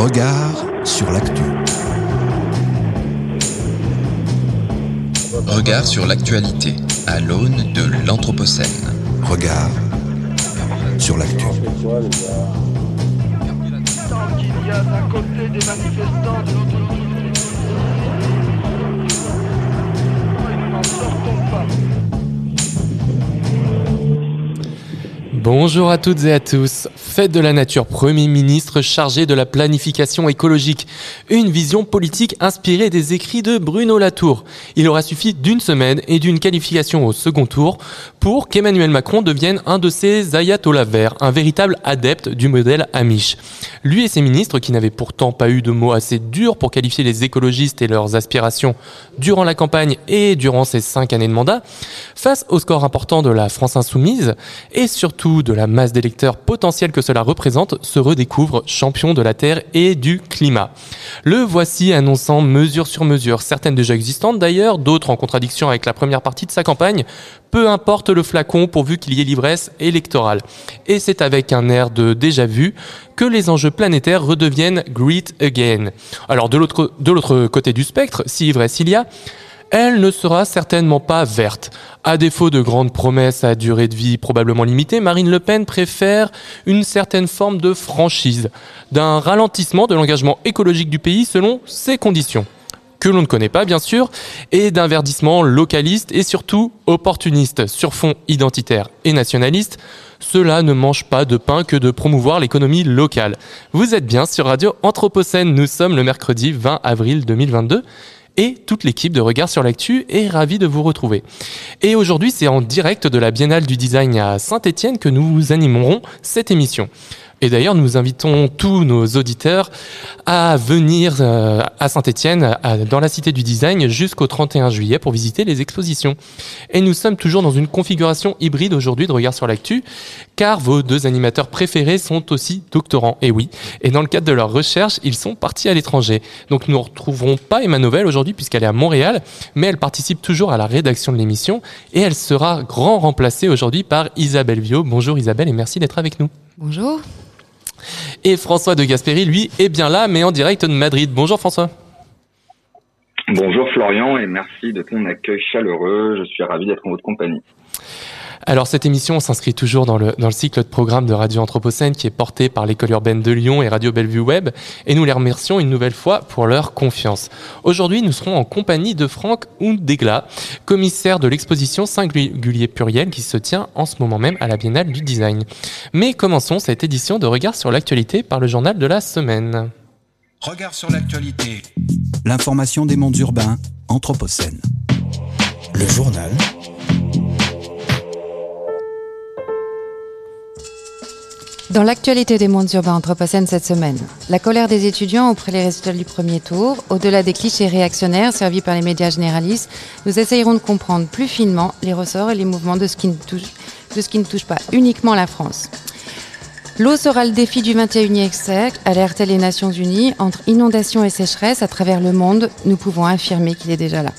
Regard sur l'actu. Regard sur l'actualité à l'aune de l'Anthropocène. Regard sur l'actu. Tant qu'il y a d'un côté des manifestants, de l'autre Bonjour à toutes et à tous. Fête de la nature, Premier ministre chargé de la planification écologique. Une vision politique inspirée des écrits de Bruno Latour. Il aura suffi d'une semaine et d'une qualification au second tour pour qu'Emmanuel Macron devienne un de ces ayatollahs verts, un véritable adepte du modèle Amish. Lui et ses ministres, qui n'avaient pourtant pas eu de mots assez durs pour qualifier les écologistes et leurs aspirations durant la campagne et durant ces cinq années de mandat, face au score important de la France insoumise et surtout de la masse d'électeurs potentiels que cela représente, se redécouvre champion de la Terre et du climat. Le voici annonçant mesure sur mesure, certaines déjà existantes d'ailleurs, d'autres en contradiction avec la première partie de sa campagne, peu importe le flacon pourvu qu'il y ait l'ivresse électorale. Et c'est avec un air de déjà vu que les enjeux planétaires redeviennent great again. Alors de l'autre de l'autre côté du spectre, si ivresse il y a, elle ne sera certainement pas verte. À défaut de grandes promesses à durée de vie probablement limitée, Marine Le Pen préfère une certaine forme de franchise, d'un ralentissement de l'engagement écologique du pays selon ses conditions que l'on ne connaît pas bien sûr, et d'un verdissement localiste et surtout opportuniste sur fond identitaire et nationaliste. Cela ne mange pas de pain que de promouvoir l'économie locale. Vous êtes bien sur Radio Anthropocène, nous sommes le mercredi 20 avril 2022 et toute l'équipe de Regard sur l'actu est ravie de vous retrouver. Et aujourd'hui, c'est en direct de la Biennale du Design à Saint-Étienne que nous animerons cette émission. Et d'ailleurs, nous invitons tous nos auditeurs à venir euh, à Saint-Étienne, dans la Cité du Design, jusqu'au 31 juillet pour visiter les expositions. Et nous sommes toujours dans une configuration hybride aujourd'hui de Regard sur l'actu, car vos deux animateurs préférés sont aussi doctorants. Et oui, et dans le cadre de leur recherche, ils sont partis à l'étranger. Donc nous ne retrouverons pas Emma Novel aujourd'hui puisqu'elle est à Montréal, mais elle participe toujours à la rédaction de l'émission et elle sera grand remplacée aujourd'hui par Isabelle Viau. Bonjour Isabelle et merci d'être avec nous. Bonjour. Et François de Gasperi, lui, est bien là, mais en direct de Madrid. Bonjour François. Bonjour Florian et merci de ton accueil chaleureux. Je suis ravi d'être en votre compagnie. Alors cette émission s'inscrit toujours dans le, dans le cycle de programme de Radio Anthropocène qui est porté par l'école urbaine de Lyon et Radio Bellevue Web et nous les remercions une nouvelle fois pour leur confiance. Aujourd'hui nous serons en compagnie de Franck Hundegla, commissaire de l'exposition Singulier Pluriel qui se tient en ce moment même à la Biennale du Design. Mais commençons cette édition de Regard sur l'actualité par le journal de la semaine. Regard sur l'actualité. L'information des mondes urbains, Anthropocène. Le journal Dans l'actualité des mondes urbains anthropocènes cette semaine, la colère des étudiants auprès des résultats du premier tour, au-delà des clichés réactionnaires servis par les médias généralistes, nous essayerons de comprendre plus finement les ressorts et les mouvements de ce qui ne touche, pas uniquement la France. L'eau sera le défi du 21e siècle, alertaient les Nations Unies. Entre inondations et sécheresse à travers le monde, nous pouvons affirmer qu'il est déjà là.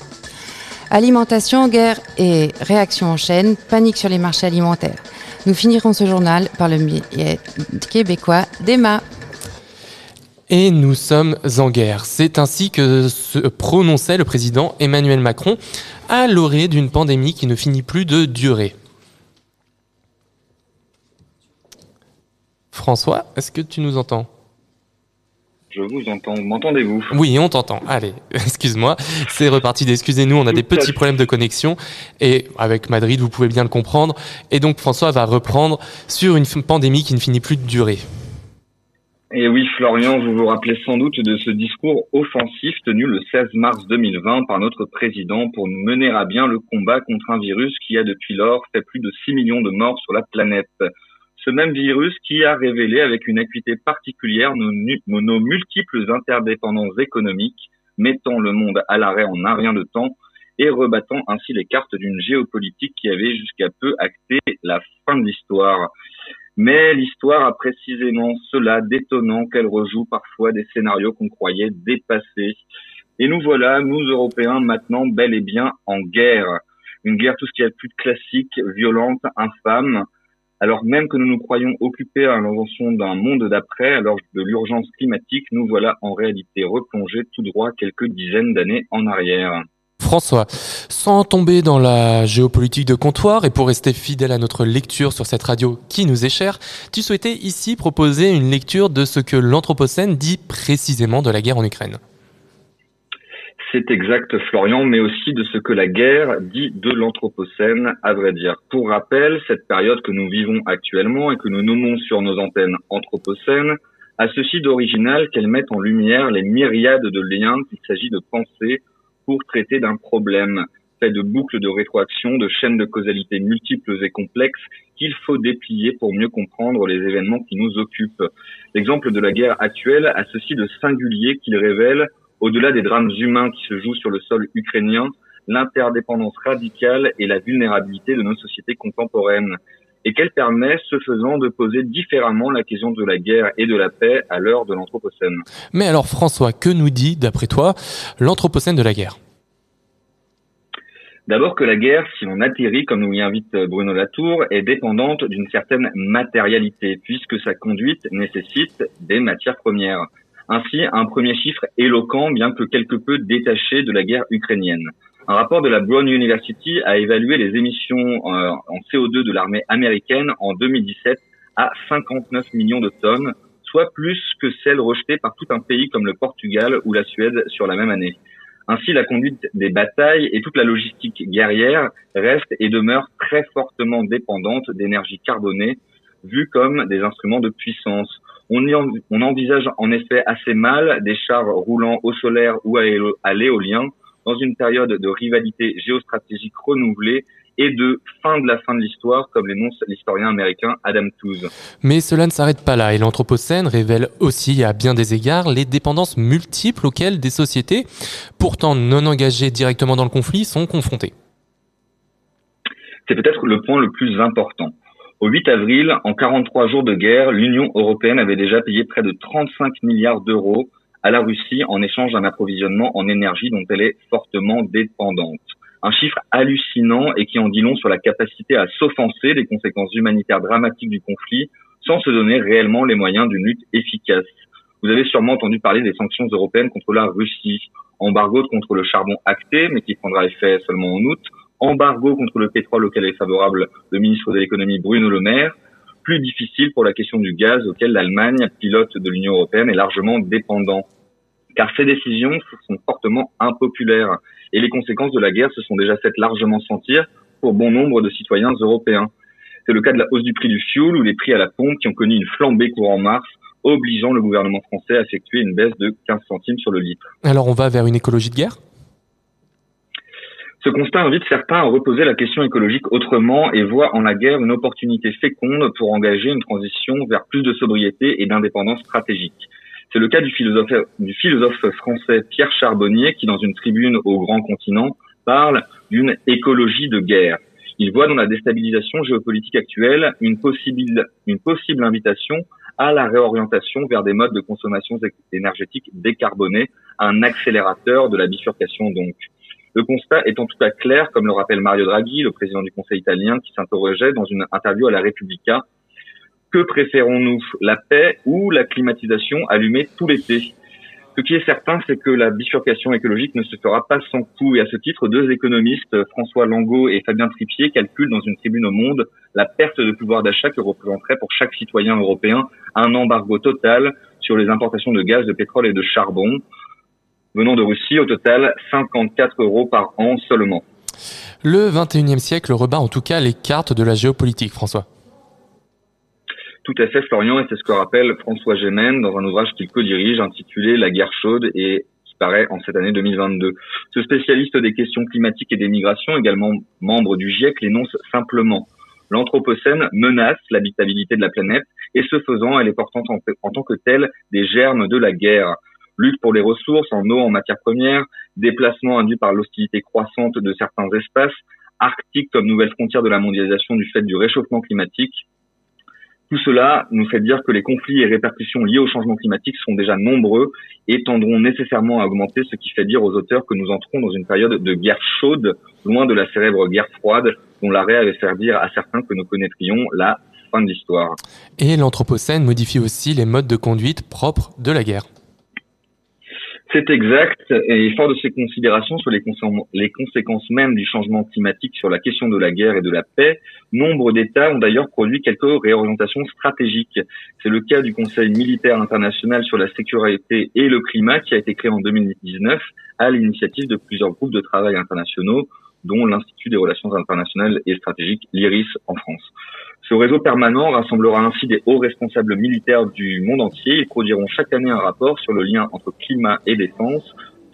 Alimentation, guerre et réaction en chaîne, panique sur les marchés alimentaires. Nous finirons ce journal par le québécois d'Emma. Et nous sommes en guerre. C'est ainsi que se prononçait le président Emmanuel Macron à l'orée d'une pandémie qui ne finit plus de durer. François, est-ce que tu nous entends? Je vous entends. M'entendez-vous? Oui, on t'entend. Allez, excuse-moi. C'est reparti. Excusez-nous, on a des petits problèmes de connexion. Et avec Madrid, vous pouvez bien le comprendre. Et donc, François va reprendre sur une pandémie qui ne finit plus de durer. Et oui, Florian, vous vous rappelez sans doute de ce discours offensif tenu le 16 mars 2020 par notre président pour nous mener à bien le combat contre un virus qui a depuis lors fait plus de 6 millions de morts sur la planète. Ce même virus qui a révélé avec une acuité particulière nos, multiples interdépendances économiques, mettant le monde à l'arrêt en un rien de temps et rebattant ainsi les cartes d'une géopolitique qui avait jusqu'à peu acté la fin de l'histoire. Mais l'histoire a précisément cela d'étonnant qu'elle rejoue parfois des scénarios qu'on croyait dépassés. Et nous voilà, nous Européens, maintenant bel et bien en guerre. Une guerre tout ce qu'il y a de plus classique, violente, infâme, Alors même que nous nous croyons occupés à l'invention d'un monde d'après, alors de l'urgence climatique, nous voilà en réalité replongés tout droit quelques dizaines d'années en arrière. François, sans tomber dans la géopolitique de comptoir et pour rester fidèle à notre lecture sur cette radio qui nous est chère, tu souhaitais ici proposer une lecture de ce que l'Anthropocène dit précisément de la guerre en Ukraine. C'est exact, Florian, mais aussi de ce que la guerre dit de l'Anthropocène, à vrai dire. Pour rappel, cette période que nous vivons actuellement et que nous nommons sur nos antennes Anthropocène a ceci d'original qu'elle met en lumière les myriades de liens qu'il s'agit de penser pour traiter d'un problème fait de boucles de rétroaction, de chaînes de causalité multiples et complexes qu'il faut déplier pour mieux comprendre les événements qui nous occupent. L'exemple de la guerre actuelle a ceci de singulier qu'il révèle au-delà des drames humains qui se jouent sur le sol ukrainien, l'interdépendance radicale et la vulnérabilité de nos sociétés contemporaines, et qu'elle permet, ce faisant, de poser différemment la question de la guerre et de la paix à l'heure de l'Anthropocène. Mais alors François, que nous dit, d'après toi, l'Anthropocène de la guerre? D'abord que la guerre, si l'on atterrit, comme nous y invite Bruno Latour, est dépendante d'une certaine matérialité, puisque sa conduite nécessite des matières premières. Ainsi, un premier chiffre éloquent, bien que quelque peu détaché de la guerre ukrainienne. Un rapport de la Brown University a évalué les émissions euh, en CO2 de l'armée américaine en 2017 à 59 millions de tonnes, soit plus que celles rejetées par tout un pays comme le Portugal ou la Suède sur la même année. Ainsi, la conduite des batailles et toute la logistique guerrière reste et demeure très fortement dépendante d'énergie carbonée, vue comme des instruments de puissance. On, on envisage en effet assez mal des chars roulant au solaire ou à l'éolien dans une période de rivalité géostratégique renouvelée et de fin de la fin de l'histoire, comme l'énonce l'historien américain Adam Tooze. Mais cela ne s'arrête pas là, et l'Anthropocène révèle aussi, à bien des égards, les dépendances multiples auxquelles des sociétés, pourtant non engagées directement dans le conflit, sont confrontées. C'est peut-être le point le plus important. Au 8 avril, en 43 jours de guerre, l'Union européenne avait déjà payé près de 35 milliards d'euros à la Russie en échange d'un approvisionnement en énergie dont elle est fortement dépendante. Un chiffre hallucinant et qui en dit long sur la capacité à s'offenser des conséquences humanitaires dramatiques du conflit sans se donner réellement les moyens d'une lutte efficace. Vous avez sûrement entendu parler des sanctions européennes contre la Russie, embargo contre le charbon acté mais qui prendra effet seulement en août, embargo contre le pétrole auquel est favorable le ministre de l'économie Bruno Le Maire, plus difficile pour la question du gaz auquel l'Allemagne, pilote de l'Union européenne, est largement dépendant. Car ces décisions sont fortement impopulaires et les conséquences de la guerre se sont déjà faites largement sentir pour bon nombre de citoyens européens. C'est le cas de la hausse du prix du fioul ou les prix à la pompe qui ont connu une flambée courant mars, obligeant le gouvernement français à effectuer une baisse de 15 centimes sur le litre. Alors on va vers une écologie de guerre? Ce constat invite certains à reposer la question écologique autrement et voit en la guerre une opportunité féconde pour engager une transition vers plus de sobriété et d'indépendance stratégique. C'est le cas du philosophe, français Pierre Charbonnier qui, dans une tribune au Grand Continent, parle d'une écologie de guerre. Il voit dans la déstabilisation géopolitique actuelle une possible, une possible invitation à la réorientation vers des modes de consommation énergétique décarbonés, un accélérateur de la bifurcation donc. Le constat est en tout cas clair, comme le rappelle Mario Draghi, le président du Conseil italien, qui s'interrogeait dans une interview à la Repubblica. Que préférons-nous, la paix ou la climatisation allumée tout l'été? Ce qui est certain, c'est que la bifurcation écologique ne se fera pas sans coût. Et à ce titre, deux économistes, François Langot et Fabien Tripier, calculent dans une tribune au Monde la perte de pouvoir d'achat que représenterait pour chaque citoyen européen un embargo total sur les importations de gaz, de pétrole et de charbon venant de Russie, au total 54 euros par an seulement. Le 21e siècle rebat en tout cas les cartes de la géopolitique, François. Tout à fait, Florian, et c'est ce que rappelle François Gémen dans un ouvrage qu'il co-dirige intitulé La guerre chaude et qui paraît en cette année 2022. Ce spécialiste des questions climatiques et des migrations, également membre du GIEC, l'énonce simplement. L'Anthropocène menace l'habitabilité de la planète et ce faisant, elle est portante en tant que telle des germes de la guerre lutte pour les ressources en eau, en matières premières, déplacement induit par l'hostilité croissante de certains espaces, arctiques comme nouvelle frontière de la mondialisation du fait du réchauffement climatique. Tout cela nous fait dire que les conflits et répercussions liés au changement climatique sont déjà nombreux et tendront nécessairement à augmenter, ce qui fait dire aux auteurs que nous entrons dans une période de guerre chaude, loin de la célèbre guerre froide, dont l'arrêt avait fait dire à certains que nous connaîtrions la fin de l'histoire. Et l'Anthropocène modifie aussi les modes de conduite propres de la guerre. C'est exact, et fort de ces considérations sur les, conséquences même du changement climatique sur la question de la guerre et de la paix, nombre d'États ont d'ailleurs produit quelques réorientations stratégiques. C'est le cas du Conseil militaire international sur la sécurité et le climat qui a été créé en 2019 à l'initiative de plusieurs groupes de travail internationaux, dont l'Institut des relations internationales et stratégiques, l'IRIS en France. Ce réseau permanent rassemblera ainsi des hauts responsables militaires du monde entier. Ils produiront chaque année un rapport sur le lien entre climat et défense,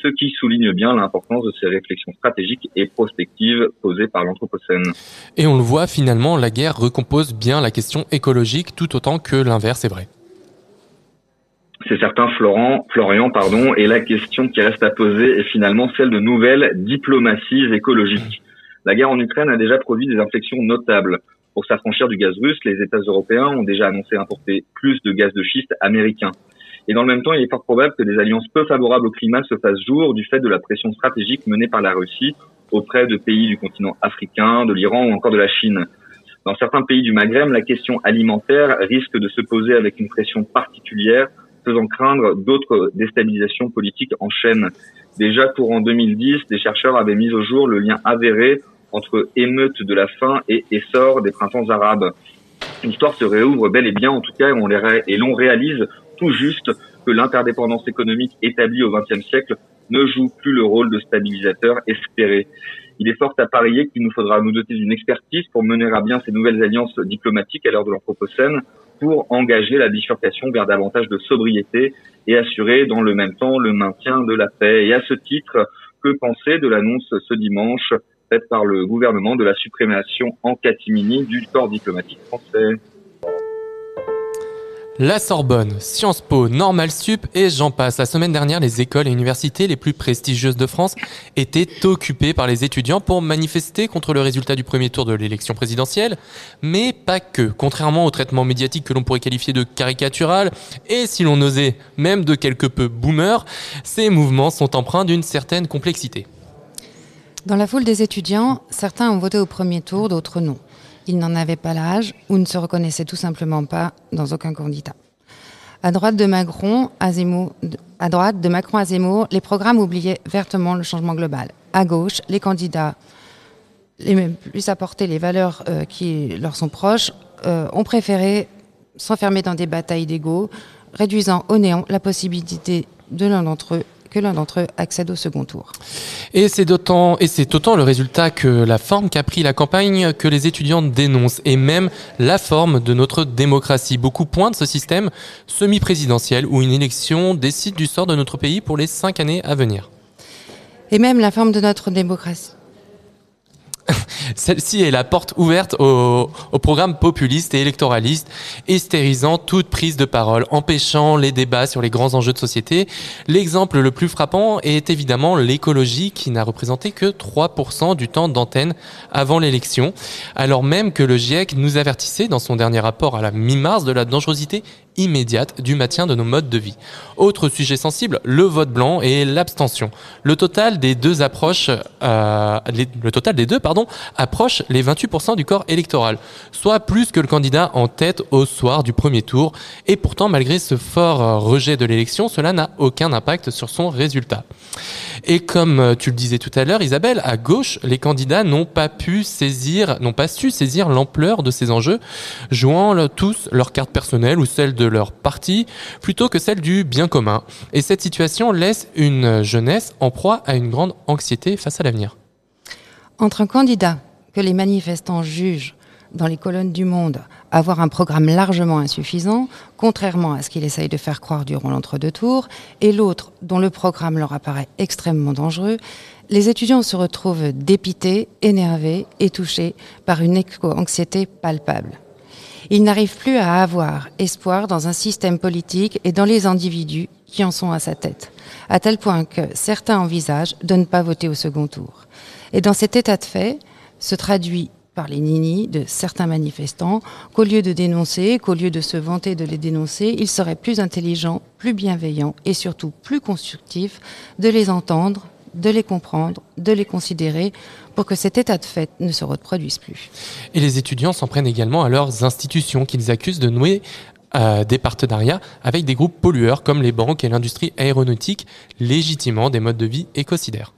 ce qui souligne bien l'importance de ces réflexions stratégiques et prospectives posées par l'Anthropocène. Et on le voit finalement, la guerre recompose bien la question écologique tout autant que l'inverse est vrai. C'est certain, Florent, Florian, pardon, et la question qui reste à poser est finalement celle de nouvelles diplomaties écologiques. La guerre en Ukraine a déjà produit des inflexions notables. Pour s'affranchir du gaz russe, les États européens ont déjà annoncé importer plus de gaz de schiste américain. Et dans le même temps, il est fort probable que des alliances peu favorables au climat se fassent jour du fait de la pression stratégique menée par la Russie auprès de pays du continent africain, de l'Iran ou encore de la Chine. Dans certains pays du Maghreb, la question alimentaire risque de se poser avec une pression particulière, faisant craindre d'autres déstabilisations politiques en chaîne. Déjà courant 2010, des chercheurs avaient mis au jour le lien avéré entre émeute de la faim et essor des printemps arabes. L'histoire se réouvre bel et bien, en tout cas, on les et l'on réalise tout juste que l'interdépendance économique établie au XXe siècle ne joue plus le rôle de stabilisateur espéré. Il est fort à parier qu'il nous faudra nous doter d'une expertise pour mener à bien ces nouvelles alliances diplomatiques à l'heure de l'Anthropocène pour engager la bifurcation vers davantage de sobriété et assurer dans le même temps le maintien de la paix. Et à ce titre, que penser de l'annonce ce dimanche faite par le gouvernement de la suprémation en catimini du corps diplomatique français? La Sorbonne, Sciences Po, Normal Sup et j'en passe. La semaine dernière, les écoles et universités les plus prestigieuses de France étaient occupées par les étudiants pour manifester contre le résultat du premier tour de l'élection présidentielle. Mais pas que. Contrairement au traitement médiatique que l'on pourrait qualifier de caricatural et si l'on osait même de quelque peu boomer, ces mouvements sont empreints d'une certaine complexité. Dans la foule des étudiants, certains ont voté au premier tour, d'autres non. Ils n'en avaient pas l'âge ou ne se reconnaissaient tout simplement pas dans aucun candidat. À droite de Macron, à, Zemmour, les programmes oubliaient vertement le changement global. À gauche, les candidats, les plus apporter les valeurs euh, qui leur sont proches, euh, ont préféré s'enfermer dans des batailles d'ego, réduisant au néant la possibilité de l'un d'entre eux que l'un d'entre eux accède au second tour. Et c'est d'autant, et c'est autant le résultat que la forme qu'a pris la campagne que les étudiants dénoncent, et même la forme de notre démocratie. Beaucoup pointent ce système semi-présidentiel où une élection décide du sort de notre pays pour les cinq années à venir. Et même la forme de notre démocratie. Celle-ci est la porte ouverte au, au, programme populiste et électoraliste, hystérisant toute prise de parole, empêchant les débats sur les grands enjeux de société. L'exemple le plus frappant est évidemment l'écologie qui n'a représenté que 3% du temps d'antenne avant l'élection, alors même que le GIEC nous avertissait dans son dernier rapport à la mi-mars de la dangerosité immédiate du maintien de nos modes de vie. Autre sujet sensible, le vote blanc et l'abstention. Le total des deux approches, euh, le total des deux, pardon, approche les 28% du corps électoral, soit plus que le candidat en tête au soir du premier tour. Et pourtant, malgré ce fort rejet de l'élection, cela n'a aucun impact sur son résultat. Et comme euh, tu le disais tout à l'heure, Isabelle, à gauche, les candidats n'ont pas pu saisir, n'ont pas su saisir l'ampleur de ces enjeux, jouant tous leur carte personnelle ou celle de leur parti, plutôt que celle du bien commun. Et cette situation laisse une jeunesse en proie à une grande anxiété face à l'avenir. Entre un candidat que les manifestants jugent dans les colonnes du Monde avoir un programme largement insuffisant, contrairement à ce qu'il essaye de faire croire durant l'entre-deux tours, et l'autre dont le programme leur apparaît extrêmement dangereux, les étudiants se retrouvent dépités, énervés et touchés par une anxiété palpable. Ils n'arrivent plus à avoir espoir dans un système politique et dans les individus qui en sont à sa tête, à tel point que certains envisagent de ne pas voter au second tour. Et dans cet état de fait se traduit par les ninis de certains manifestants qu'au lieu de dénoncer, qu'au lieu de se vanter de les dénoncer, il serait plus intelligent, plus bienveillant et surtout plus constructif de les entendre, de les comprendre, de les considérer pour que cet état de fait ne se reproduise plus. Et les étudiants s'en prennent également à leurs institutions qu'ils accusent de nouer euh, des partenariats avec des groupes pollueurs comme les banques et l'industrie aéronautique, légitimement des modes de vie écocidaires.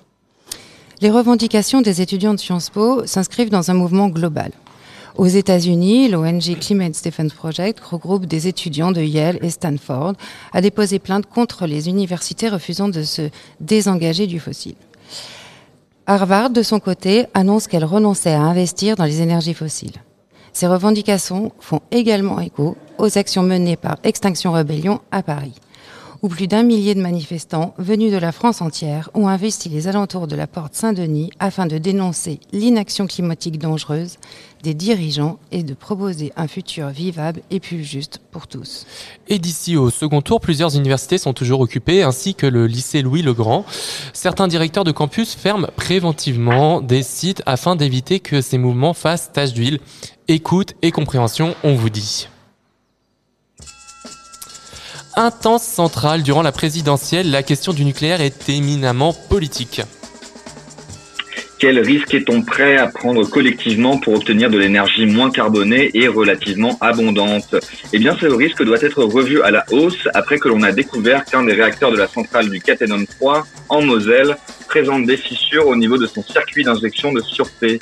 Les revendications des étudiants de Sciences Po s'inscrivent dans un mouvement global. Aux États-Unis, l'ONG Climate Defense Project regroupe des étudiants de Yale et Stanford, a déposé plainte contre les universités refusant de se désengager du fossile. Harvard, de son côté, annonce qu'elle renonçait à investir dans les énergies fossiles. Ces revendications font également écho aux actions menées par Extinction Rebellion à Paris, où plus d'un millier de manifestants venus de la France entière ont investi les alentours de la porte Saint-Denis afin de dénoncer l'inaction climatique dangereuse des dirigeants et de proposer un futur vivable et plus juste pour tous. Et d'ici au second tour, plusieurs universités sont toujours occupées, ainsi que le lycée Louis-le-Grand. Certains directeurs de campus ferment préventivement des sites afin d'éviter que ces mouvements fassent tache d'huile. Écoute et compréhension, on vous dit. Intense centrale durant la présidentielle, la question du nucléaire est éminemment politique. Quel risque est-on prêt à prendre collectivement pour obtenir de l'énergie moins carbonée et relativement abondante? Eh bien, ce risque doit être revu à la hausse après que l'on a découvert qu'un des réacteurs de la centrale du Cattenom 3 en Moselle présente des fissures au niveau de son circuit d'injection de sûreté.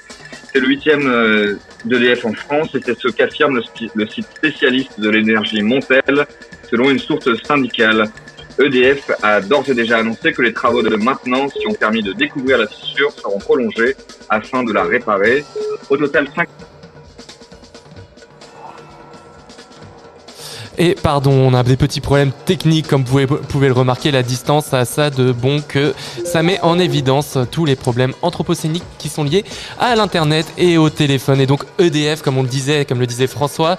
C'est le huitième euh, d'EDF en France et c'est ce qu'affirme le, site spécialiste de l'énergie Montel selon une source syndicale. EDF a d'ores et déjà annoncé que les travaux de maintenance qui ont permis de découvrir la fissure seront prolongés afin de la réparer. Au total, 5 Et pardon, on a des petits problèmes techniques, comme vous pouvez, le remarquer, la distance a ça de bon que ça met en évidence tous les problèmes anthropocéniques qui sont liés à l'Internet et au téléphone. Et donc EDF, comme on le disait, comme le disait François,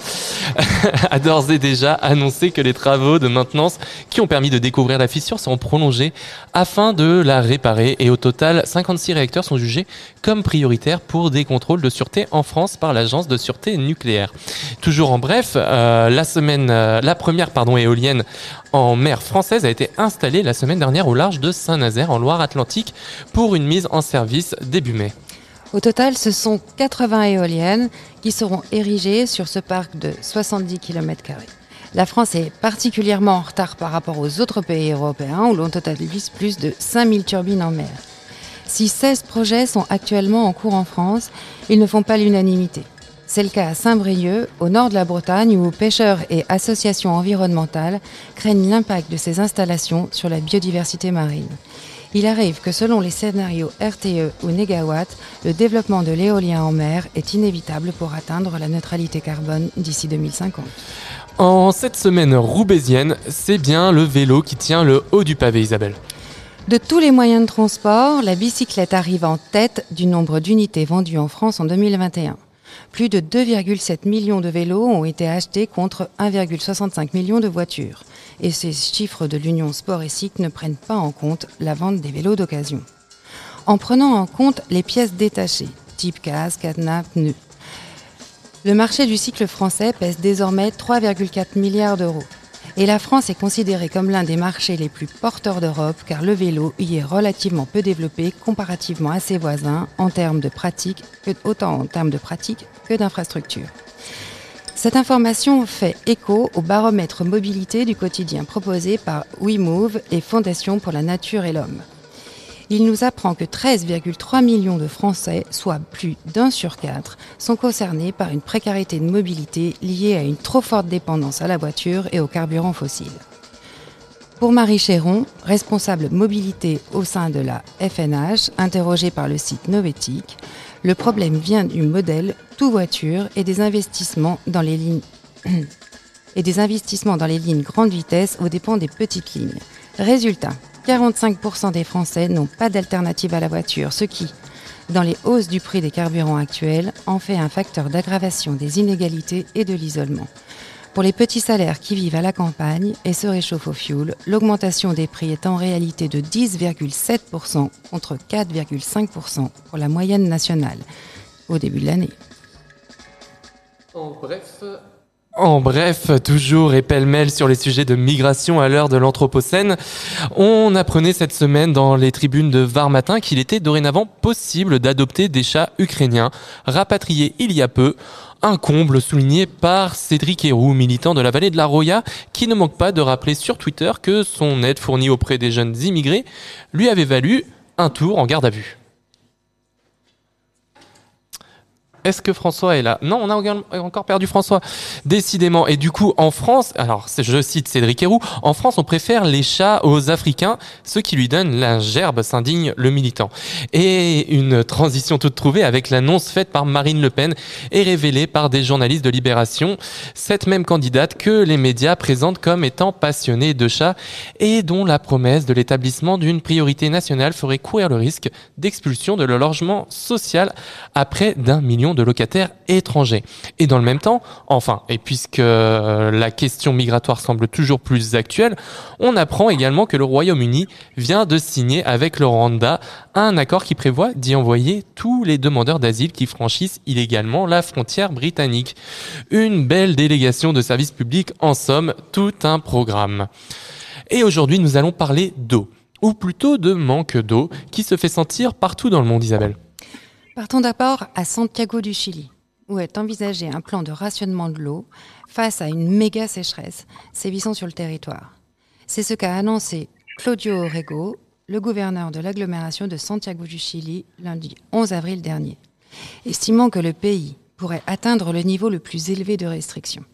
a d'ores et déjà annoncé que les travaux de maintenance qui ont permis de découvrir la fissure seront prolongés afin de la réparer. Et au total, 56 réacteurs sont jugés comme prioritaires pour des contrôles de sûreté en France par l'Agence de sûreté nucléaire. Toujours en bref, euh, la semaine euh, la première éolienne en mer française a été installée la semaine dernière au large de Saint-Nazaire en Loire-Atlantique pour une mise en service début mai. Au total, ce sont 80 éoliennes qui seront érigées sur ce parc de 70 km. La France est particulièrement en retard par rapport aux autres pays européens où l'on totalise plus de 5000 turbines en mer. Si 16 projets sont actuellement en cours en France, ils ne font pas l'unanimité. C'est le cas à Saint-Brieuc, au nord de la Bretagne, où pêcheurs et associations environnementales craignent l'impact de ces installations sur la biodiversité marine. Il arrive que selon les scénarios RTE ou Negawatt, le développement de l'éolien en mer est inévitable pour atteindre la neutralité carbone d'ici 2050. En cette semaine roubaisienne, c'est bien le vélo qui tient le haut du pavé, Isabelle. De tous les moyens de transport, la bicyclette arrive en tête du nombre d'unités vendues en France en 2021. Plus de 2,7 millions de vélos ont été achetés contre 1,65 million de voitures. Et ces chiffres de l'Union Sport et Cycle ne prennent pas en compte la vente des vélos d'occasion. En prenant en compte les pièces détachées, type casque, cadenas, pneus, le marché du cycle français pèse désormais 3,4 milliards d'euros. Et la France est considérée comme l'un des marchés les plus porteurs d'Europe car le vélo y est relativement peu développé comparativement à ses voisins en termes de pratique, autant en termes de pratique que d'infrastructure. Cette information fait écho au baromètre mobilité du quotidien proposé par WeMove et Fondation pour la Nature et l'Homme il nous apprend que 13,3 millions de Français, soit plus d'un sur quatre, sont concernés par une précarité de mobilité liée à une trop forte dépendance à la voiture et aux carburants fossiles. Pour Marie Chéron, responsable mobilité au sein de la FNH, interrogée par le site Novetic, le problème vient du modèle tout voiture et des investissements dans les lignes et des investissements dans les lignes grande vitesse aux dépens des petites lignes. Résultat, 45% des Français n'ont pas d'alternative à la voiture, ce qui, dans les hausses du prix des carburants actuels, en fait un facteur d'aggravation des inégalités et de l'isolement. Pour les petits salaires qui vivent à la campagne et se réchauffent au fioul, l'augmentation des prix est en réalité de 10,7% contre 4,5% pour la moyenne nationale au début de l'année. En bref, En bref, toujours et pêle-mêle sur les sujets de migration à l'heure de l'Anthropocène, on apprenait cette semaine dans les tribunes de Var Matin qu'il était dorénavant possible d'adopter des chats ukrainiens rapatriés il y a peu. Un comble souligné par Cédric Héroux, militant de la vallée de la Roya, qui ne manque pas de rappeler sur Twitter que son aide fournie auprès des jeunes immigrés lui avait valu un tour en garde à vue. Est-ce que François est là? Non, on a encore perdu François. Décidément. Et du coup, en France, alors je cite Cédric Héroux, en France, on préfère les chats aux Africains, ce qui lui donne la gerbe, s'indigne le militant. Et une transition toute trouvée avec l'annonce faite par Marine Le Pen et révélée par des journalistes de Libération, cette même candidate que les médias présentent comme étant passionnée de chats et dont la promesse de l'établissement d'une priorité nationale ferait courir le risque d'expulsion de leur logement social à près d'un million de locataires étrangers. Et dans le même temps, enfin, et puisque euh, la question migratoire semble toujours plus actuelle, on apprend également que le Royaume-Uni vient de signer avec le Rwanda un accord qui prévoit d'y envoyer tous les demandeurs d'asile qui franchissent illégalement la frontière britannique. Une belle délégation de services publics, en somme, tout un programme. Et aujourd'hui, nous allons parler d'eau, ou plutôt de manque d'eau, qui se fait sentir partout dans le monde, Isabelle. Partons d'abord à Santiago du Chili, où est envisagé un plan de rationnement de l'eau face à une méga sécheresse sévissant sur le territoire. C'est ce qu'a annoncé Claudio Orego, le gouverneur de l'agglomération de Santiago du Chili, lundi 11 avril dernier, estimant que le pays pourrait atteindre le niveau le plus élevé de restrictions.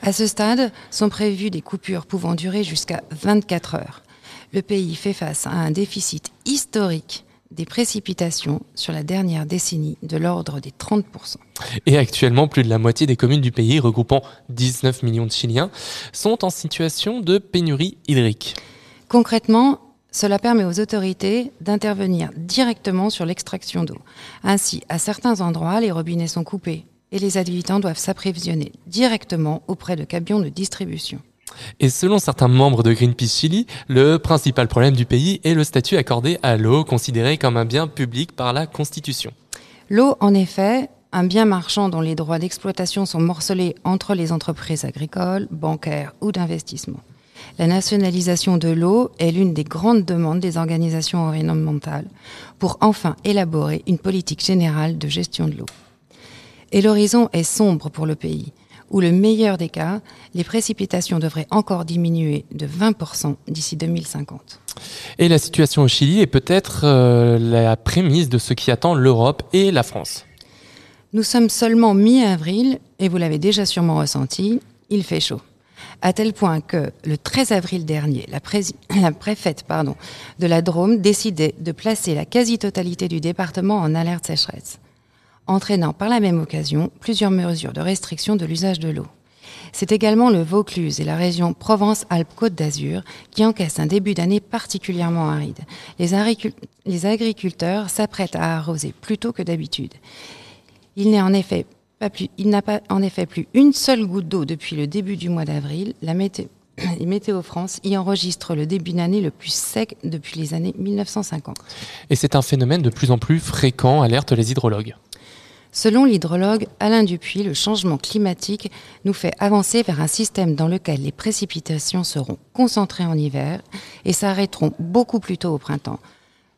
À ce stade, sont prévues des coupures pouvant durer jusqu'à 24 heures. Le pays fait face à un déficit historique des précipitations sur la dernière décennie de l'ordre des 30%. Et actuellement, plus de la moitié des communes du pays, regroupant 19 millions de Chiliens, sont en situation de pénurie hydrique. Concrètement, cela permet aux autorités d'intervenir directement sur l'extraction d'eau. Ainsi, à certains endroits, les robinets sont coupés et les habitants doivent s'apprévisionner directement auprès de camions de distribution. Et selon certains membres de Greenpeace Chili, le principal problème du pays est le statut accordé à l'eau, considéré comme un bien public par la Constitution. L'eau, en effet, un bien marchand dont les droits d'exploitation sont morcelés entre les entreprises agricoles, bancaires ou d'investissement. La nationalisation de l'eau est l'une des grandes demandes des organisations environnementales pour enfin élaborer une politique générale de gestion de l'eau. Et l'horizon est sombre pour le pays où le meilleur des cas, les précipitations devraient encore diminuer de 20% d'ici 2050. Et la situation au Chili est peut-être euh, la prémisse de ce qui attend l'Europe et la France. Nous sommes seulement mi-avril et vous l'avez déjà sûrement ressenti, il fait chaud. À tel point que le 13 avril dernier, la, la préfète pardon, de la Drôme décidait de placer la quasi-totalité du département en alerte sécheresse entraînant par la même occasion plusieurs mesures de restriction de l'usage de l'eau. C'est également le Vaucluse et la région Provence-Alpes-Côte d'Azur qui encaissent un début d'année particulièrement aride. Les, agriculteurs s'apprêtent à arroser plus tôt que d'habitude. Il n'a en pas en effet plus une seule goutte d'eau depuis le début du mois d'avril. La Météo France y enregistre le début d'année le plus sec depuis les années 1950. Et c'est un phénomène de plus en plus fréquent, alerte les hydrologues. Selon l'hydrologue Alain Dupuis, le changement climatique nous fait avancer vers un système dans lequel les précipitations seront concentrées en hiver et s'arrêteront beaucoup plus tôt au printemps.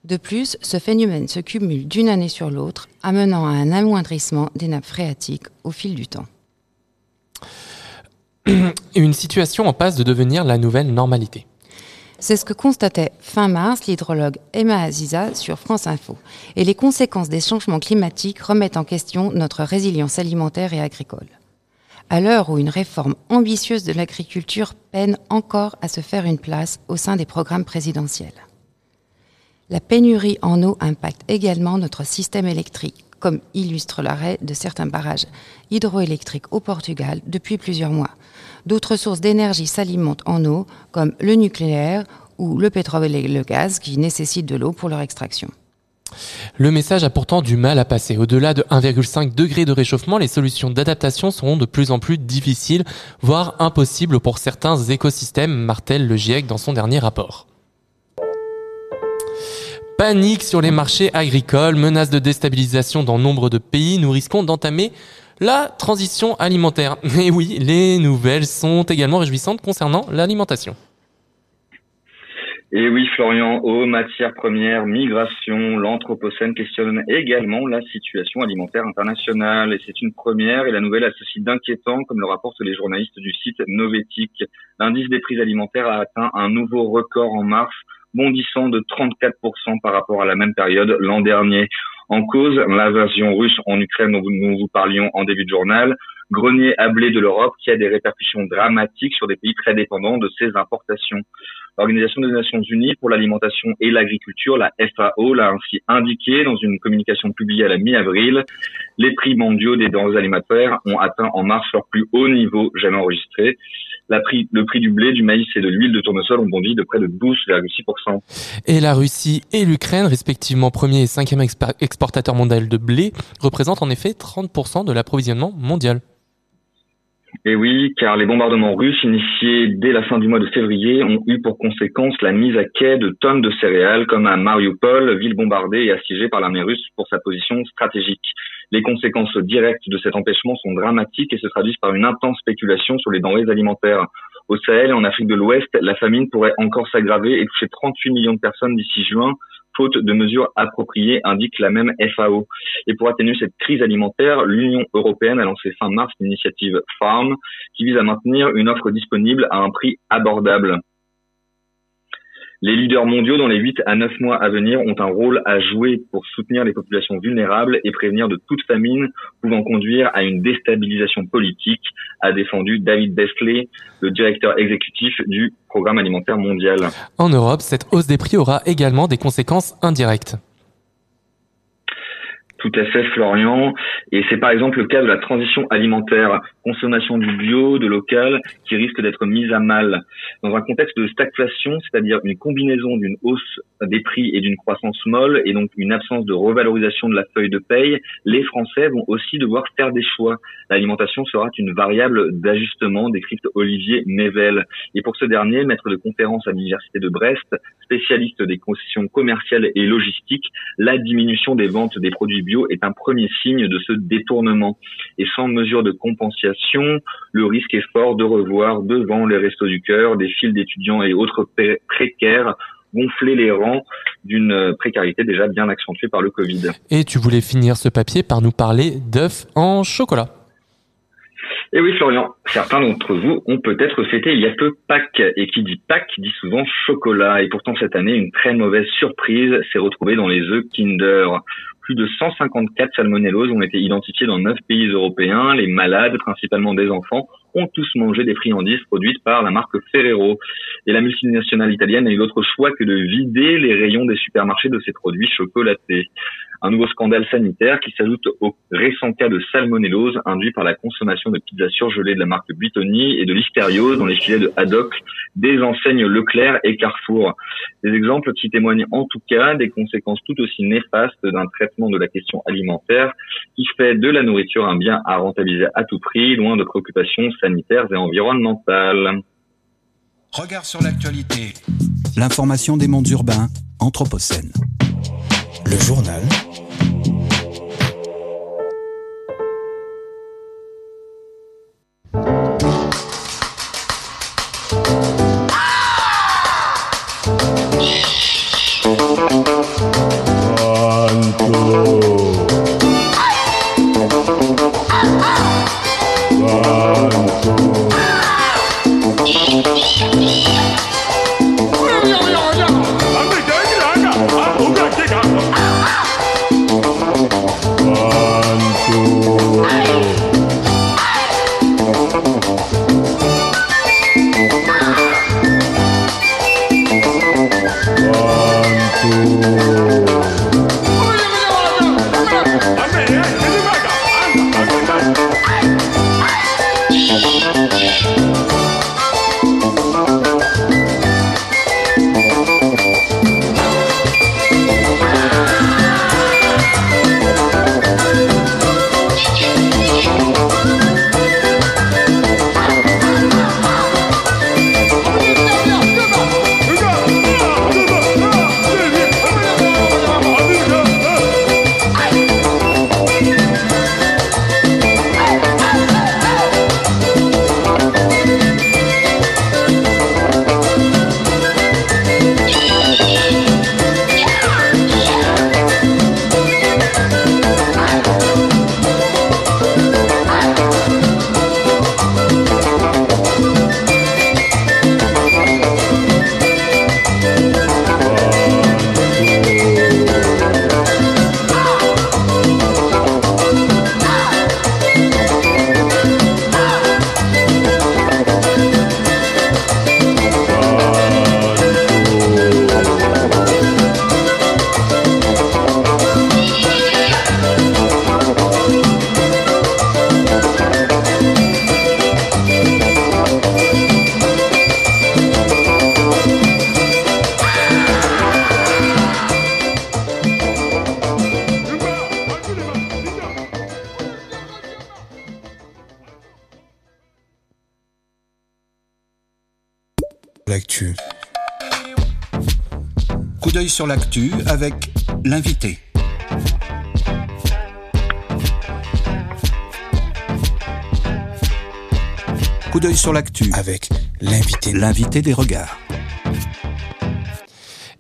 De plus, ce phénomène se cumule d'une année sur l'autre, amenant à un amoindrissement des nappes phréatiques au fil du temps. Une situation en passe de devenir la nouvelle normalité. C'est ce que constatait fin mars l'hydrologue Emma Aziza sur France Info. Et les conséquences des changements climatiques remettent en question notre résilience alimentaire et agricole. À l'heure où une réforme ambitieuse de l'agriculture peine encore à se faire une place au sein des programmes présidentiels. La pénurie en eau impacte également notre système électrique, comme illustre l'arrêt de certains barrages hydroélectriques au Portugal depuis plusieurs mois. D'autres sources d'énergie s'alimentent en eau, comme le nucléaire ou le pétrole et le gaz, qui nécessitent de l'eau pour leur extraction. Le message a pourtant du mal à passer. Au-delà de 1,5 degré de réchauffement, les solutions d'adaptation seront de plus en plus difficiles, voire impossibles pour certains écosystèmes, martèle le GIEC dans son dernier rapport. Panique sur les marchés agricoles, menace de déstabilisation dans nombre de pays, nous risquons d'entamer la transition alimentaire. Et oui, les nouvelles sont également réjouissantes concernant l'alimentation. Et oui, Florian, eau, matières premières, migration, l'Anthropocène questionne également la situation alimentaire internationale. C'est une première et la nouvelle a ceci d'inquiétant, comme le rapportent les journalistes du site Novetic. L'indice des prix alimentaires a atteint un nouveau record en mars, bondissant de 34% par rapport à la même période l'an dernier. En cause, l'invasion russe en Ukraine dont nous vous parlions en début de journal, grenier à blé de l'Europe qui a des répercussions dramatiques sur des pays très dépendants de ses importations. L'Organisation des Nations Unies pour l'alimentation et l'agriculture, la FAO, l'a ainsi indiqué dans une communication publiée à la mi-avril. Les prix mondiaux des denrées alimentaires ont atteint en mars leur plus haut niveau jamais enregistré. Prix, le prix du blé, du maïs et de l'huile de tournesol ont bondi de près de 12,6%. Et la Russie et l'Ukraine, respectivement premier et cinquième exportateur mondial de blé, représentent en effet 30% de l'approvisionnement mondial. Et oui, car les bombardements russes initiés dès la fin du mois de février ont eu pour conséquence la mise à quai de tonnes de céréales comme à Mariupol, ville bombardée et assiégée par l'armée russe pour sa position stratégique. Les conséquences directes de cet empêchement sont dramatiques et se traduisent par une intense spéculation sur les denrées alimentaires. Au Sahel et en Afrique de l'Ouest, la famine pourrait encore s'aggraver et toucher 38 millions de personnes d'ici juin, faute de mesures appropriées, indique la même FAO. Et pour atténuer cette crise alimentaire, l'Union européenne a lancé fin mars l'initiative Farm, qui vise à maintenir une offre disponible à un prix abordable. Les leaders mondiaux dans les 8 à 9 mois à venir ont un rôle à jouer pour soutenir les populations vulnérables et prévenir de toute famine pouvant conduire à une déstabilisation politique, a défendu David Besley, le directeur exécutif du Programme alimentaire mondial. En Europe, cette hausse des prix aura également des conséquences indirectes. Tout à fait, Florian. Et c'est par exemple le cas de la transition alimentaire, consommation du bio, de local, qui risque d'être mise à mal. Dans un contexte de stagflation, c'est-à-dire une combinaison d'une hausse des prix et d'une croissance molle, et donc une absence de revalorisation de la feuille de paye, les Français vont aussi devoir faire des choix. L'alimentation sera une variable d'ajustement, décrypte Olivier Mével. Et pour ce dernier, maître de conférence à l'Université de Brest, spécialiste des concessions commerciales et logistiques, la diminution des ventes des produits bio est un premier signe de ce détournement. Et sans mesure de compensation, le risque est fort de revoir devant les restos du cœur des files d'étudiants et autres précaires gonfler les rangs d'une précarité déjà bien accentuée par le Covid. Et tu voulais finir ce papier par nous parler d'œufs en chocolat. Et oui, Florian, certains d'entre vous ont peut-être fêté il y a peu Pâques, et qui dit Pâques dit souvent chocolat, et pourtant cette année, une très mauvaise surprise s'est retrouvée dans les œufs Kinder. Plus de 154 salmonelloses ont été identifiées dans neuf pays européens. Les malades, principalement des enfants, ont tous mangé des friandises produites par la marque Ferrero. Et la multinationale italienne a eu d'autre choix que de vider les rayons des supermarchés de ces produits chocolatés. Un nouveau scandale sanitaire qui s'ajoute au récent cas de salmonellose induit par la consommation de pizzas surgelées de la marque Buitoni et de l'hystériose dans les filets de haddock des enseignes Leclerc et Carrefour. Des exemples qui témoignent en tout cas des conséquences tout aussi néfastes d'un traitement de la question alimentaire qui fait de la nourriture un bien à rentabiliser à tout prix, loin de préoccupations sanitaires et environnementales. Regard sur l'actualité. L'information des mondes urbains, Anthropocène. Le journal sur l'actu avec l'invité. Coup d'œil sur l'actu avec l'invité. L'invité des regards.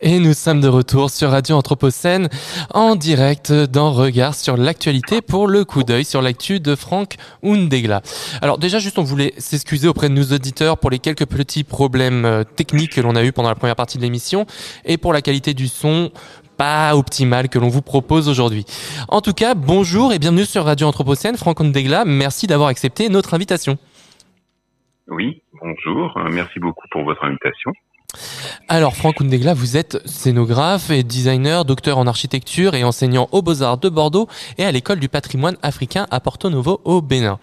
Et nous sommes de retour sur Radio Anthropocène en direct dans Regard sur l'actualité pour le coup d'œil sur l'actu de Franck Undegla. Alors déjà juste on voulait s'excuser auprès de nos auditeurs pour les quelques petits problèmes euh, techniques que l'on a eu pendant la première partie de l'émission et pour la qualité du son pas optimale que l'on vous propose aujourd'hui. En tout cas, bonjour et bienvenue sur Radio Anthropocène. Franck Undegla, merci d'avoir accepté notre invitation. Oui, bonjour, euh, merci beaucoup pour votre invitation. Alors Franck Undegla, vous êtes scénographe et designer, docteur en architecture et enseignant aux Beaux-Arts de Bordeaux et à l'école du patrimoine africain à Porto Novo au Bénin.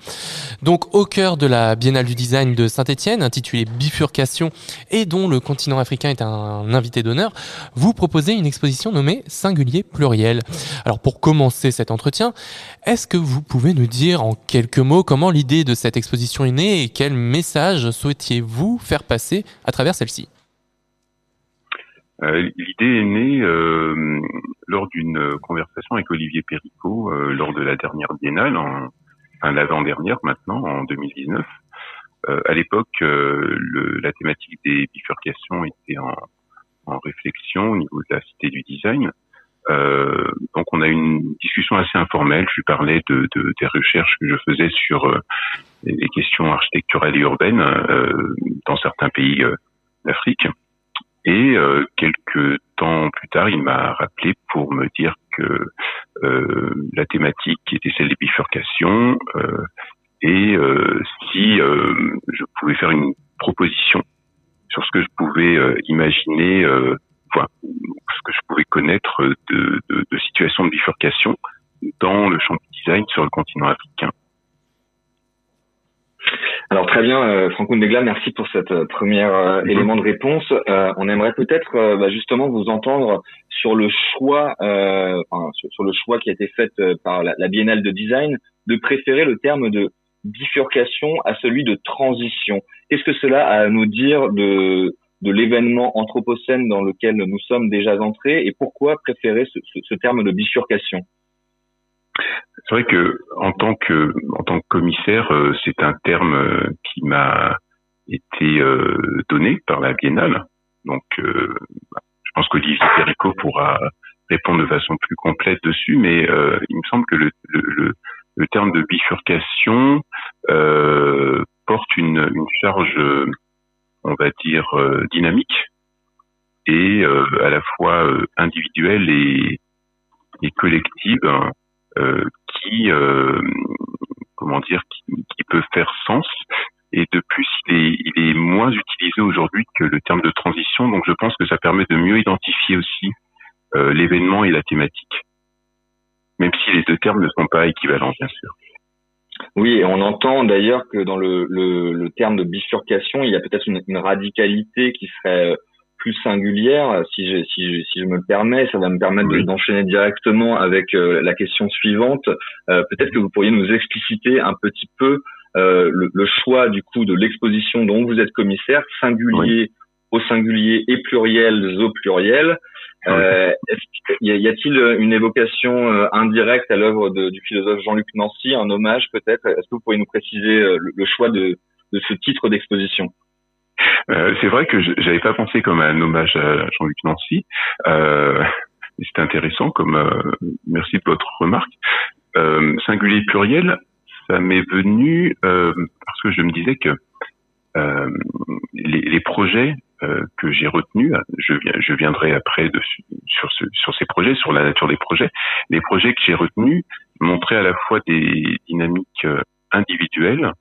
Donc au cœur de la Biennale du design de Saint-Étienne, intitulée Bifurcation et dont le continent africain est un invité d'honneur, vous proposez une exposition nommée Singulier pluriel. Alors pour commencer cet entretien, est-ce que vous pouvez nous dire en quelques mots comment l'idée de cette exposition est née et quel message souhaitiez-vous faire passer à travers celle-ci? Euh, L'idée est née euh, lors d'une conversation avec Olivier Perricot euh, lors de la dernière biennale, en, enfin l'avant-dernière maintenant, en 2019. Euh, à l'époque, la thématique des bifurcations était en, en, réflexion au niveau de la cité du design. donc on a une discussion assez informelle. Je lui parlais de, de des recherches que je faisais sur les questions architecturales et urbaines dans certains pays d'Afrique. Et euh, quelques temps plus tard, il m'a rappelé pour me dire que euh, la thématique était celle des bifurcations euh, et euh, si je pouvais faire une proposition sur ce que je pouvais imaginer, enfin, ce que je pouvais connaître de, de, de situations de bifurcation dans le champ du design sur le continent africain. Alors très bien, euh, Franco Ndegla, merci pour cette euh, première euh, mhm. élément de réponse. Euh, on aimerait peut-être bah, justement vous entendre sur le choix, enfin, sur, le choix qui a été fait par la, la, Biennale de design de préférer le terme de bifurcation à celui de transition. Qu'est-ce que cela a à nous dire de de l'événement anthropocène dans lequel nous sommes déjà entrés et pourquoi préférer ce, ce, ce terme de bifurcation? C'est vrai que en tant que en tant que commissaire, euh, c'est un terme euh, qui m'a été euh, donné par la Biennale. Donc, je pense qu'Olivier Perico pourra répondre de façon plus complète dessus, mais il me semble que le, le, le terme de bifurcation porte une, une charge, on va dire, dynamique et à la fois individuelle et, et collective euh, qui, euh, comment dire, qui, peut faire sens. Et de plus, il est, il est moins utilisé aujourd'hui que le terme de transition. Donc, je pense que ça permet de mieux identifier aussi euh, l'événement et la thématique, même si les deux termes ne sont pas équivalents, bien sûr. Oui, et on entend d'ailleurs que dans le, le, terme de bifurcation, il y a peut-être une, radicalité qui serait plus singulière, si je, si, si je me le permets, ça va me permettre d'enchaîner directement avec euh, la question suivante. Euh, peut-être que vous pourriez nous expliciter un petit peu euh, le, le, choix du coup de l'exposition dont vous êtes commissaire, singulier au singulier et pluriel au pluriel. Euh, y a-t-il une évocation indirecte à l'œuvre du philosophe Jean-Luc Nancy, un hommage peut-être? Est-ce que vous pourriez nous préciser le, le choix de, de ce titre d'exposition? Euh, c'est vrai que j'avais pas pensé comme un hommage à Jean-Luc Nancy. Euh, c'est intéressant comme euh, merci de votre remarque. Euh, singulier pluriel, ça m'est venu euh, parce que je me disais que les, les, projets que j'ai retenus, je, je viendrai après sur, ce, sur ces projets, sur la nature des projets. Les projets que j'ai retenus montraient à la fois des dynamiques individuelles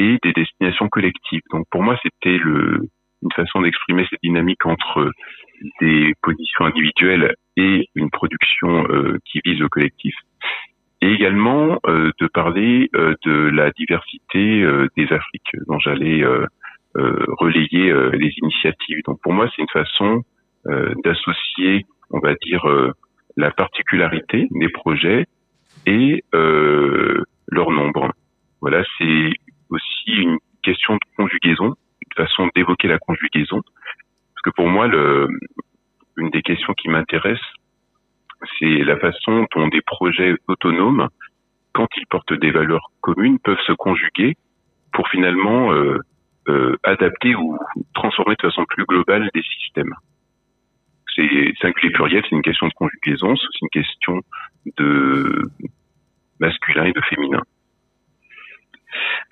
et des destinations collectives. Donc pour moi, c'était une façon d'exprimer cette dynamique entre des positions individuelles et une production euh, qui vise le collectif. Et également euh, de parler euh, de la diversité des Afriques dont j'allais relayer les initiatives. Donc pour moi, c'est une façon d'associer, on va dire, la particularité des projets et leur nombre. Voilà, c'est aussi une question de conjugaison, une façon d'évoquer la conjugaison. Parce que pour moi, le, une des questions qui m'intéresse, c'est la façon dont des projets autonomes, quand ils portent des valeurs communes, peuvent se conjuguer pour finalement euh, euh, adapter ou transformer de façon plus globale des systèmes. C'est singulier pluriel, c'est une question de conjugaison, c'est une question de masculin et de féminin.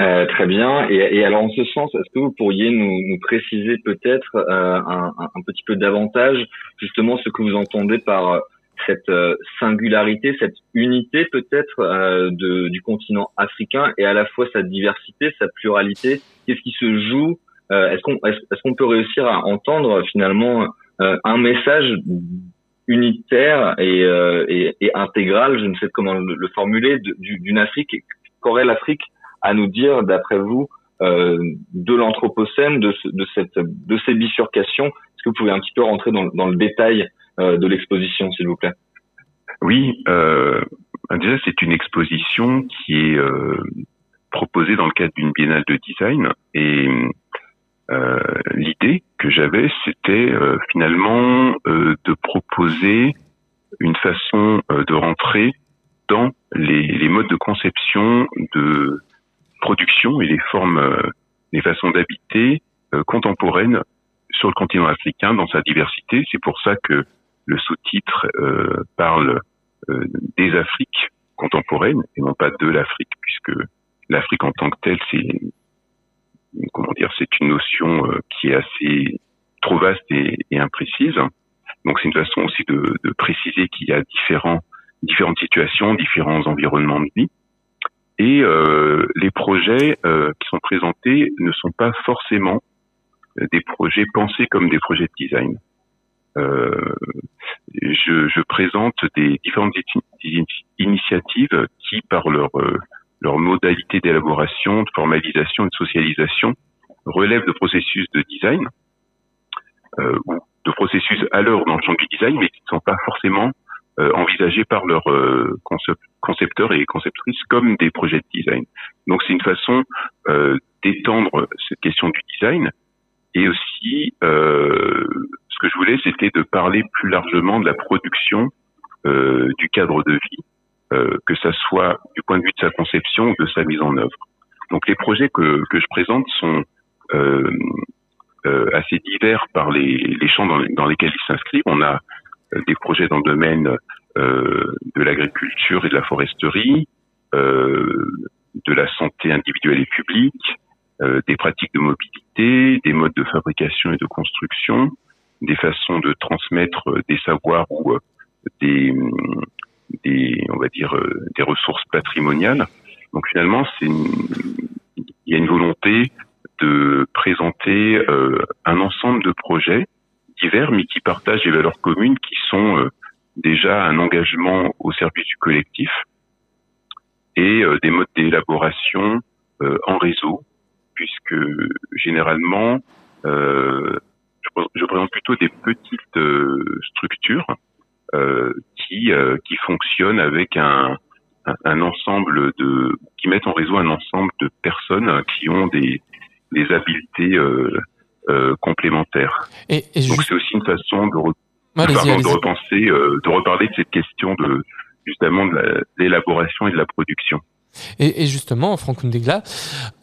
Euh, très bien. Et, et, alors en ce sens, est-ce que vous pourriez nous, nous préciser peut-être euh, un, un, petit peu davantage justement ce que vous entendez par euh, cette euh, singularité, cette unité peut-être euh, du continent africain et à la fois sa diversité, sa pluralité? Qu'est-ce qui se joue Est-ce qu'on est-ce qu'on peut réussir à entendre finalement un message unitaire et, et, et, intégral, je ne sais comment le, le formuler, d'une Afrique qu'aurait l'Afrique à nous dire, d'après vous, euh, de l'anthropocène, de, de, cette, de ces bifurcations. Est-ce que vous pouvez un petit peu rentrer dans, dans le détail euh, de l'exposition, s'il vous plaît? Oui, euh, déjà c'est une exposition qui est euh, proposée dans le cadre d'une biennale de design. Et euh, l'idée que j'avais, c'était euh, finalement de proposer une façon de rentrer dans les, les modes de conception de production et les formes, euh, les façons d'habiter euh, contemporaines sur le continent africain dans sa diversité. C'est pour ça que le sous-titre euh, parle des Afriques contemporaines et non pas de l'Afrique, puisque l'Afrique en tant que telle, c'est comment dire, c'est une notion qui est assez trop vaste et, et imprécise. Donc c'est une façon aussi de, de préciser qu'il y a différents, différentes situations, différents environnements de vie. Et euh, les projets euh, qui sont présentés ne sont pas forcément euh, des projets pensés comme des projets de design. Euh, je, je, présente des différentes initiatives qui, par leur, euh, leur modalité d'élaboration, de formalisation et de socialisation, relèvent de processus de design euh, ou de processus à l'heure dans le champ du design, mais qui ne sont pas forcément envisagés par leurs euh, concepteurs et conceptrices comme des projets de design. Donc c'est une façon euh, d'étendre cette question du design et aussi ce que je voulais c'était de parler plus largement de la production du cadre de vie, que ça soit du point de vue de sa conception ou de sa mise en œuvre. Donc les projets que, que je présente sont euh, assez divers par les, les champs dans, dans lesquels ils s'inscrivent. On a euh, des projets dans le domaine euh, de l'agriculture et de la foresterie, euh, de la santé individuelle et publique, des pratiques de mobilité, des modes de fabrication et de construction, des façons de transmettre des savoirs ou des, des, on va dire, des ressources patrimoniales. Donc finalement, c'est il y a une volonté de présenter un ensemble de projets divers, mais qui partagent des valeurs communes qui sont euh, déjà un engagement au service du collectif et euh, des modes d'élaboration euh, en réseau, puisque généralement, je, présente plutôt des petites structures qui qui fonctionnent avec un, un, ensemble de qui mettent en réseau un ensemble de personnes qui ont des des habiletés euh, complémentaires. Et, Donc c'est aussi une façon de, de repenser, euh, de reparler de cette question de justement de l'élaboration et de la production. Et, et justement, Franck Ndegla,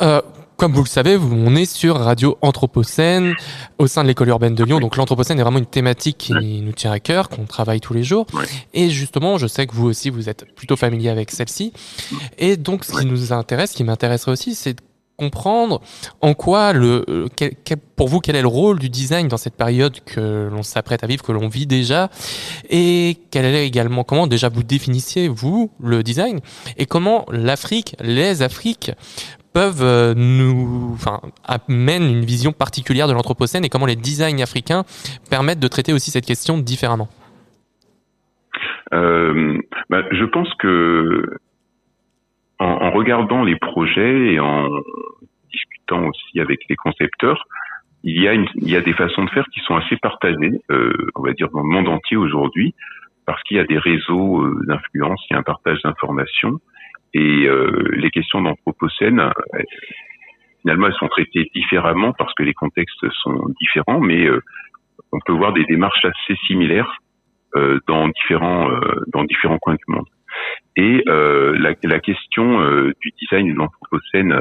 euh, comme vous le savez, on est sur Radio Anthropocène au sein de l'école urbaine de Lyon. Donc l'Anthropocène est vraiment une thématique qui nous tient à cœur, qu'on travaille tous les jours. Et justement, je sais que vous aussi, vous êtes plutôt familier avec celle-ci. Et donc, ce qui nous intéresse, ce qui m'intéresserait aussi, c'est comprendre en quoi le euh, pour vous quel est le rôle du design dans cette période que l'on s'apprête à vivre que l'on vit déjà et quel est également comment déjà vous définissiez vous le design et comment l'Afrique les Afriques peuvent euh, nous enfin amènent une vision particulière de l'anthropocène et comment les designs africains permettent de traiter aussi cette question différemment? Euh, bah, je pense que en, en, regardant les projets et en discutant aussi avec les concepteurs, il y a, une, il y a des façons de faire qui sont assez partagées, euh, on va dire dans le monde entier aujourd'hui, parce qu'il y a des réseaux euh, d'influence, il y a un partage d'informations, et euh, les questions d'anthropocène, finalement, elles sont traitées différemment parce que les contextes sont différents, mais on peut voir des démarches assez similaires dans différents dans différents coins du monde. Et la, la, question du design de l'anthropocène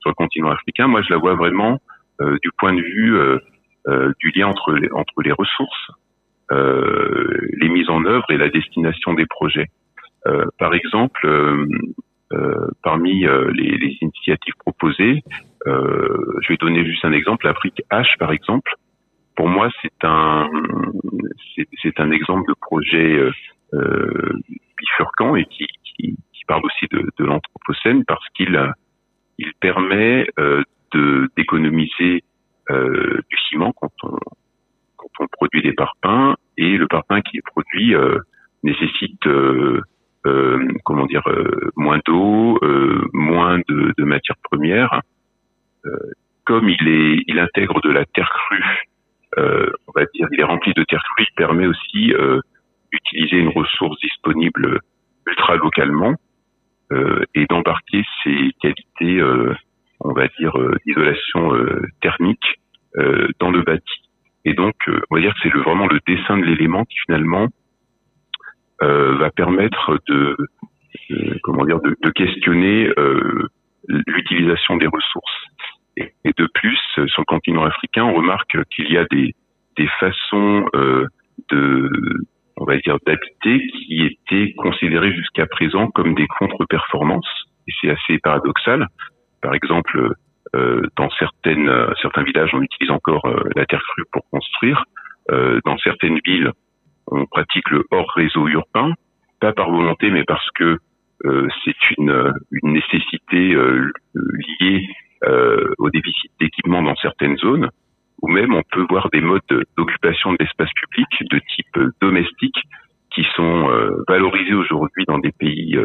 sur le continent africain, moi, je la vois vraiment du point de vue du lien entre les, entre les ressources, les mises en œuvre et la destination des projets. par exemple, euh, parmi euh, les, les, initiatives proposées, euh, je vais donner juste un exemple. L'Afrique H, par exemple, pour moi, c'est un c'est un exemple de projet bifurcant et qui, parle aussi de, de l'anthropocène parce qu'il il permet de d'économiser du ciment quand on produit des parpaings et le parpaing qui est produit nécessite euh, comment dire, euh, moins d'eau, euh, moins de, de matières premières. comme il est, il intègre de la terre crue, on va dire, il est rempli de terre crue, il permet aussi d'utiliser une ressource disponible ultra localement et d'embarquer ses qualités, on va dire, d'isolation thermique dans le bâti. Et donc, on va dire que c'est le, vraiment le dessin de l'élément qui finalement euh, va permettre de, comment dire de, de questionner euh, l'utilisation des ressources. Et, et, de plus, sur le continent africain, on remarque qu'il y a des, des façons euh, de on va dire d'habiter qui étaient considérées jusqu'à présent comme des contre-performances et c'est assez paradoxal. Par exemple, euh, dans certaines certains villages, on utilise encore la terre crue pour construire. dans certaines villes, on pratique le hors réseau urbain, pas par volonté, mais parce que euh, c'est une, une nécessité euh, liée euh, au déficit d'équipement dans certaines zones, ou même on peut voir des modes d'occupation de l'espace public de type domestique qui sont valorisés aujourd'hui dans des pays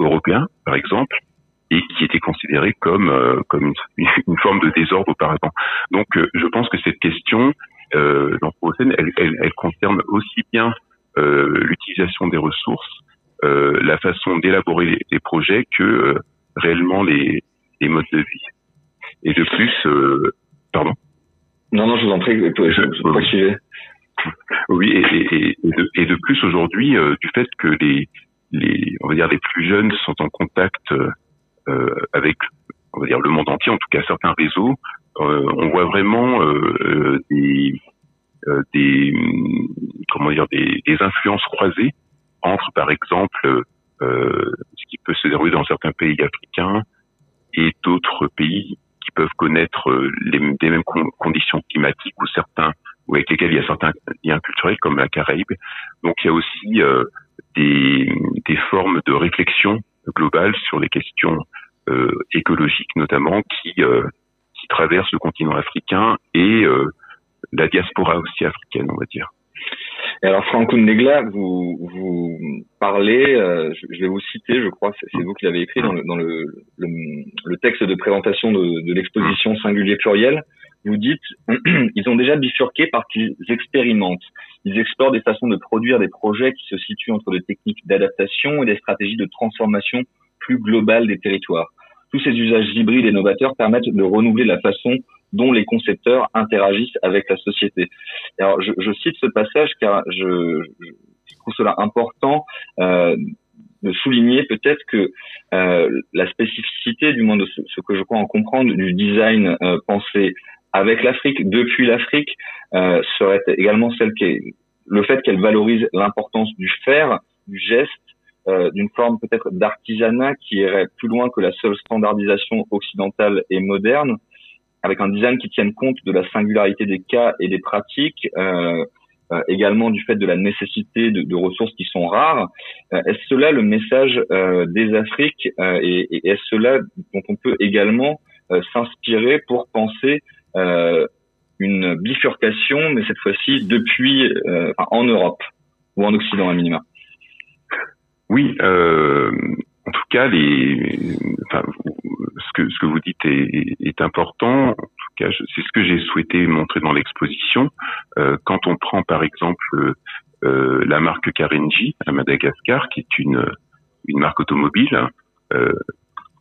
européens, par exemple, et qui étaient considérés comme comme une, forme de désordre auparavant. Donc, je pense que cette question, euh, elle, elle, elle, concerne aussi bien euh, l'utilisation des ressources, euh, la façon d'élaborer les, projets que euh, réellement les, les, modes de vie. Et de plus, euh, pardon. Non, non, je vous en prie, je, je, Oui, et, et, et, de, et, de, plus aujourd'hui, du fait que les, les, on va dire les plus jeunes sont en contact avec, on va dire le monde entier, en tout cas certains réseaux, euh, on voit vraiment euh, euh, des, des comment dire des, des, influences croisées entre par exemple ce qui peut se dérouler dans certains pays africains et d'autres pays qui peuvent connaître les, les mêmes conditions climatiques ou certains ou avec lesquels il y a certains liens culturels comme la Caraïbe. Donc il y a aussi des, des formes de réflexion globale sur les questions euh, écologiques notamment qui qui traverse le continent africain et euh, la diaspora aussi africaine, on va dire. Et alors Franck Negla, vous, vous parlez, euh, je vais vous citer, je crois, c'est vous qui l'avez écrit dans, le, dans le, le, texte de présentation de, de l'exposition singulier pluriel. Vous dites, ils ont déjà bifurqué parce qu'ils expérimentent. Ils explorent des façons de produire des projets qui se situent entre des techniques d'adaptation et des stratégies de transformation plus globales des territoires tous ces usages hybrides et novateurs permettent de renouveler la façon dont les concepteurs interagissent avec la société. Alors, je, je cite ce passage car je, je trouve cela important euh, de souligner peut-être que euh, la spécificité, du moins de ce, que je crois en comprendre, du design euh, pensé avec l'Afrique, depuis l'Afrique, euh, serait également celle qui est le fait qu'elle valorise l'importance du faire, du geste, euh, d'une forme peut-être d'artisanat qui irait plus loin que la seule standardisation occidentale et moderne, avec un design qui tienne compte de la singularité des cas et des pratiques, euh, euh également du fait de la nécessité de, ressources qui sont rares. Euh, est-ce cela le message des Afriques et, et est-ce cela dont on peut également s'inspirer pour penser une bifurcation, mais cette fois-ci depuis en Europe ou en Occident à minima? Oui, euh, en tout cas, les, enfin, ce que ce que vous dites est, est important. En tout cas, c'est ce que j'ai souhaité montrer dans l'exposition. Euh, quand on prend par exemple euh, la marque Karenji à Madagascar, qui est une une marque automobile, euh,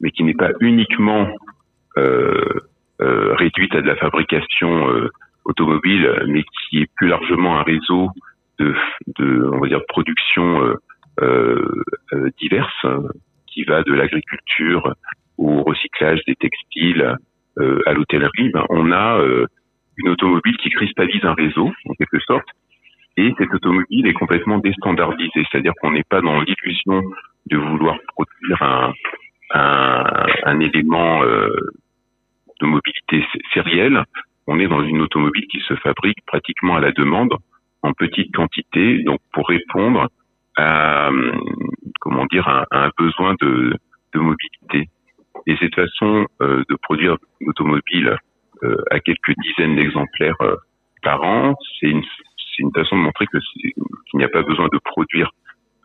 mais qui n'est pas uniquement euh, réduite à de la fabrication automobile, mais qui est plus largement un réseau de, de on va dire, de production diverses, qui va de l'agriculture au recyclage des textiles, à l'hôtellerie, ben, on a une automobile qui cristallise un réseau, en quelque sorte, et cette automobile est complètement déstandardisée, c'est-à-dire qu'on n'est pas dans l'illusion de vouloir produire un élément euh, de mobilité sérielle. On est dans une automobile qui se fabrique pratiquement à la demande, en petite quantité, donc pour répondre à comment dire à, un besoin de, de, mobilité. Et cette façon euh, de produire une automobile euh, à quelques dizaines d'exemplaires euh, par an, c'est une, une façon de montrer que qu'il n'y a pas besoin de produire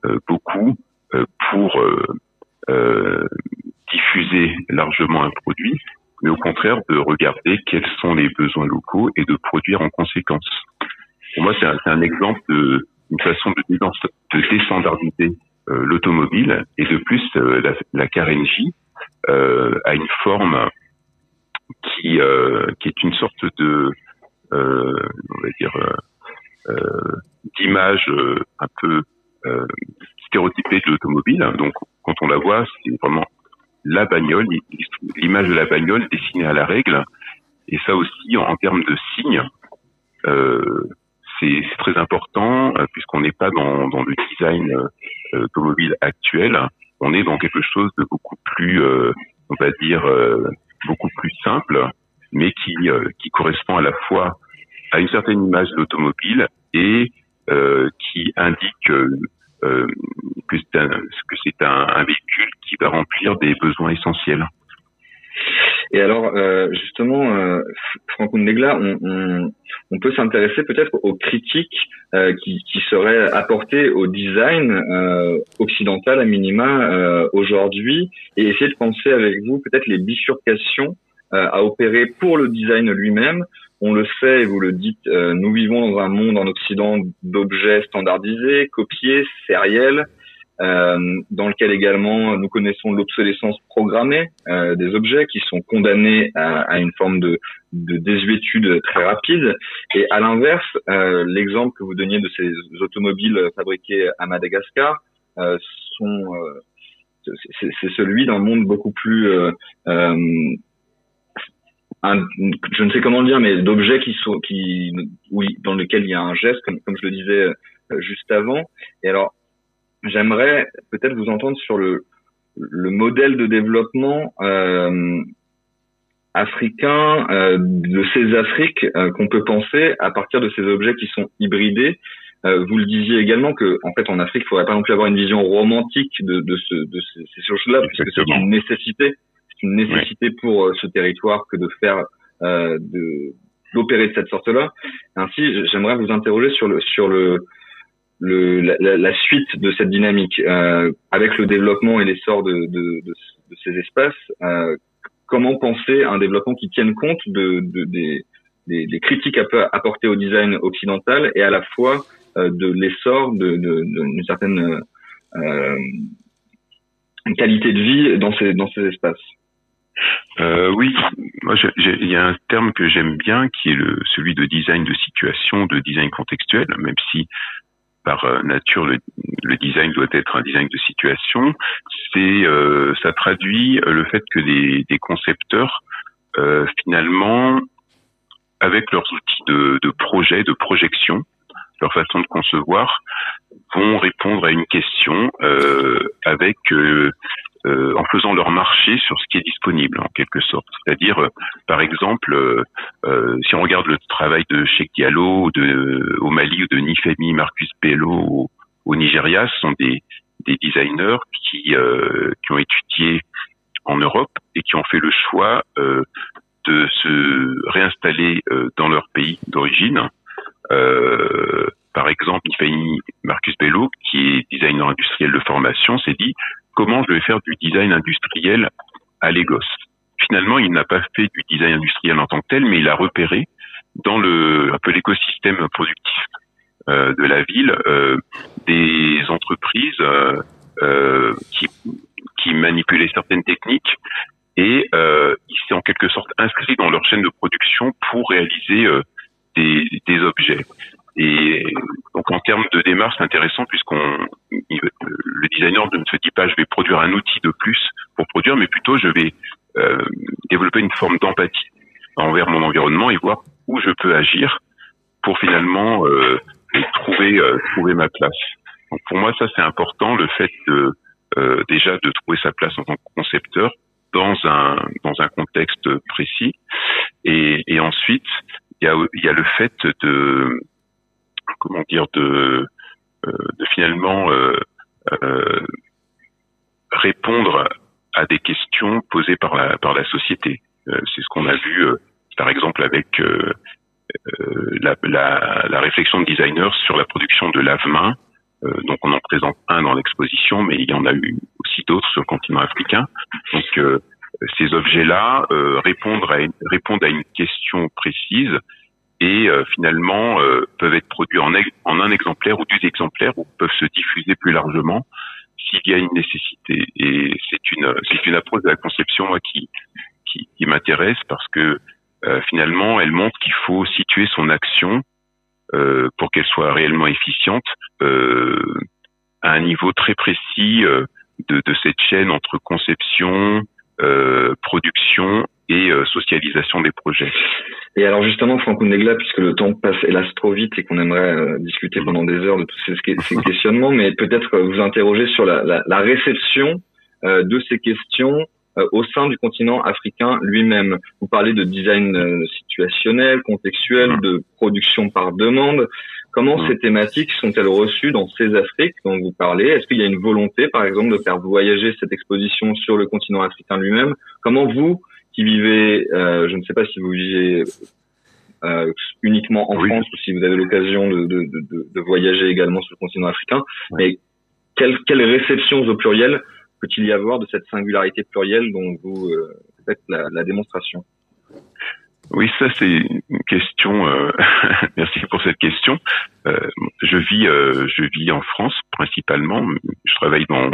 euh, beaucoup pour diffuser largement un produit, mais au contraire de regarder quels sont les besoins locaux et de produire en conséquence. Pour moi, c'est un, un, exemple de une façon de, de déstandardiser l'automobile et de plus la, la euh, a une forme qui euh, qui est une sorte de euh, on va dire euh, d'image un peu stéréotypée de l'automobile. Donc quand on la voit, c'est vraiment la bagnole, l'image de la bagnole dessinée à la règle. Et ça aussi, en, termes de signes, euh, c'est très important puisqu'on n'est pas dans, dans, le design euh, automobile actuel. On est dans quelque chose de beaucoup plus, euh, on va dire, beaucoup plus simple, mais qui, euh, qui correspond à la fois à une certaine image de l'automobile et euh, qui indique euh, que c'est un, que c'est un, un, véhicule qui va remplir des besoins essentiels. Et alors, euh, justement, euh, Franco Negla, on, on, on, peut s'intéresser peut-être aux critiques euh, qui, qui, seraient apportées au design euh, occidental à minima euh, aujourd'hui, et essayer de penser avec vous peut-être les bifurcations à opérer pour le design lui-même. On le sait, et vous le dites, nous vivons dans un monde en Occident d'objets standardisés, copiés, sériels, euh, dans lequel également nous connaissons l'obsolescence programmée euh, des objets qui sont condamnés à, à une forme de, de, désuétude très rapide. Et à l'inverse, euh, l'exemple que vous donniez de ces automobiles fabriquées à Madagascar euh, sont euh, c'est celui d'un monde beaucoup plus un, je ne sais comment le dire, mais d'objets qui sont qui oui dans lequel il y a un geste, comme, comme je le disais juste avant. Et alors j'aimerais peut-être vous entendre sur le, le modèle de développement euh, africain euh, de ces Afriques euh, qu'on peut penser à partir de ces objets qui sont hybridés. Euh, vous le disiez également que, en fait, en Afrique, il faudrait pas non plus avoir une vision romantique de, de, ce, de ces, ces choses-là, puisque c'est une nécessité, c'est une nécessité pour euh, ce territoire que de faire de d'opérer de cette sorte-là. Ainsi, j'aimerais vous interroger sur le sur le le, la, la, suite de cette dynamique euh, avec le développement et l'essor de, de, de, ces espaces. Euh, comment penser un développement qui tienne compte de, des, des, des, critiques apportées au design occidental et à la fois euh, de l'essor d'une certaine euh, qualité de vie dans ces, dans ces espaces euh, oui, moi il y a un terme que j'aime bien qui est le, celui de design de situation, de design contextuel, même si par euh, nature, le, design doit être un design de situation. C'est, euh, ça traduit le fait que des concepteurs, euh, finalement, avec leurs outils de, projet, de projection, leur façon de concevoir, vont répondre à une question avec en faisant leur marché sur ce qui est disponible en quelque sorte. C'est-à-dire, euh, par exemple, euh, si on regarde le travail de Cheikh Diallo au Mali ou de Nifemi Marcus Bello au, Nigeria, ce sont des, des designers qui, qui ont étudié en Europe et qui ont fait le choix de se réinstaller dans leur pays d'origine. par exemple, Nifemi Marcus Bello, qui est designer industriel de formation, s'est dit comment je vais faire du design industriel à Lagos. Finalement, il n'a pas fait du design industriel en tant que tel, mais il a repéré dans le un peu l'écosystème productif euh, de la ville euh, des entreprises euh, qui, qui manipulaient certaines techniques et il s'est en quelque sorte inscrit dans leur chaîne de production pour réaliser des, des objets. Et donc en termes de démarche, c'est intéressant puisqu'on le designer ne se dit pas je vais produire un outil de plus pour produire, mais plutôt je vais euh, développer une forme d'empathie envers mon environnement et voir où je peux agir pour finalement euh, trouver euh, trouver ma place. Donc pour moi ça c'est important le fait de euh, déjà de trouver sa place en tant que concepteur dans un dans un contexte précis et, et ensuite il y a y a le fait de comment dire de euh, de finalement euh, euh, répondre à des questions posées par la par la société. c'est ce qu'on a vu par exemple avec la, la, la, réflexion de designers sur la production de lave-mains. donc on en présente un dans l'exposition, mais il y en a eu aussi d'autres sur le continent africain. Donc ces objets-là répondent à une, répondent à une question précise et euh, finalement euh, peuvent être produits en, un exemplaire ou deux exemplaires ou peuvent se diffuser plus largement s'il y a une nécessité. Et c'est une c'est une approche de la conception qui qui, qui m'intéresse parce que euh, finalement elle montre qu'il faut situer son action pour qu'elle soit réellement efficiente à un niveau très précis de, de cette chaîne entre conception, production et socialisation des projets. Et alors justement, Franck Negla, puisque le temps passe hélas trop vite et qu'on aimerait euh, discuter pendant des heures de tous ces, ces questionnements, mais peut-être euh, vous interroger sur la, la, la réception euh, de ces questions au sein du continent africain lui-même. Vous parlez de design situationnel, contextuel, de production par demande. Comment ces thématiques sont-elles reçues dans ces Afriques dont vous parlez? Est-ce qu'il y a une volonté, par exemple, de faire voyager cette exposition sur le continent africain lui-même? Comment vous, qui vivez, euh, je ne sais pas si vous vivez euh, uniquement en France ou si vous avez l'occasion de, de, de, de, voyager également sur le continent africain, mais quelle, quelle réception au pluriel peut-il y avoir de cette singularité plurielle dont vous euh, faites la, la, démonstration? Oui, ça c'est une question. Euh, merci pour cette question. Euh, je vis, euh, je vis en France principalement. Je travaille dans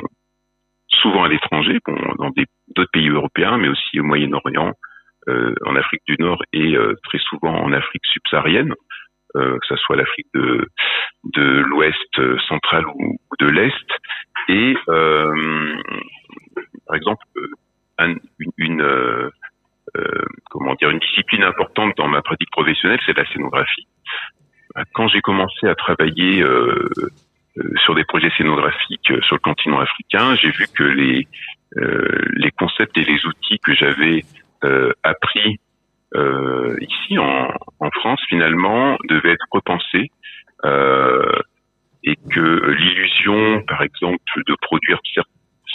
souvent à l'étranger, dans d'autres pays européens, mais aussi au Moyen-Orient, euh, en Afrique du Nord et euh, très souvent en Afrique subsaharienne, euh, que ce soit l'Afrique de, l'Ouest central ou, de l'Est. Et par exemple, une, discipline importante dans ma pratique professionnelle, c'est la scénographie. Quand j'ai commencé à travailler sur des projets scénographiques euh, sur le continent africain, j'ai vu que les euh, les concepts et les outils que j'avais appris ici en, en, France finalement devaient être repensés et que l'illusion, par exemple, de produire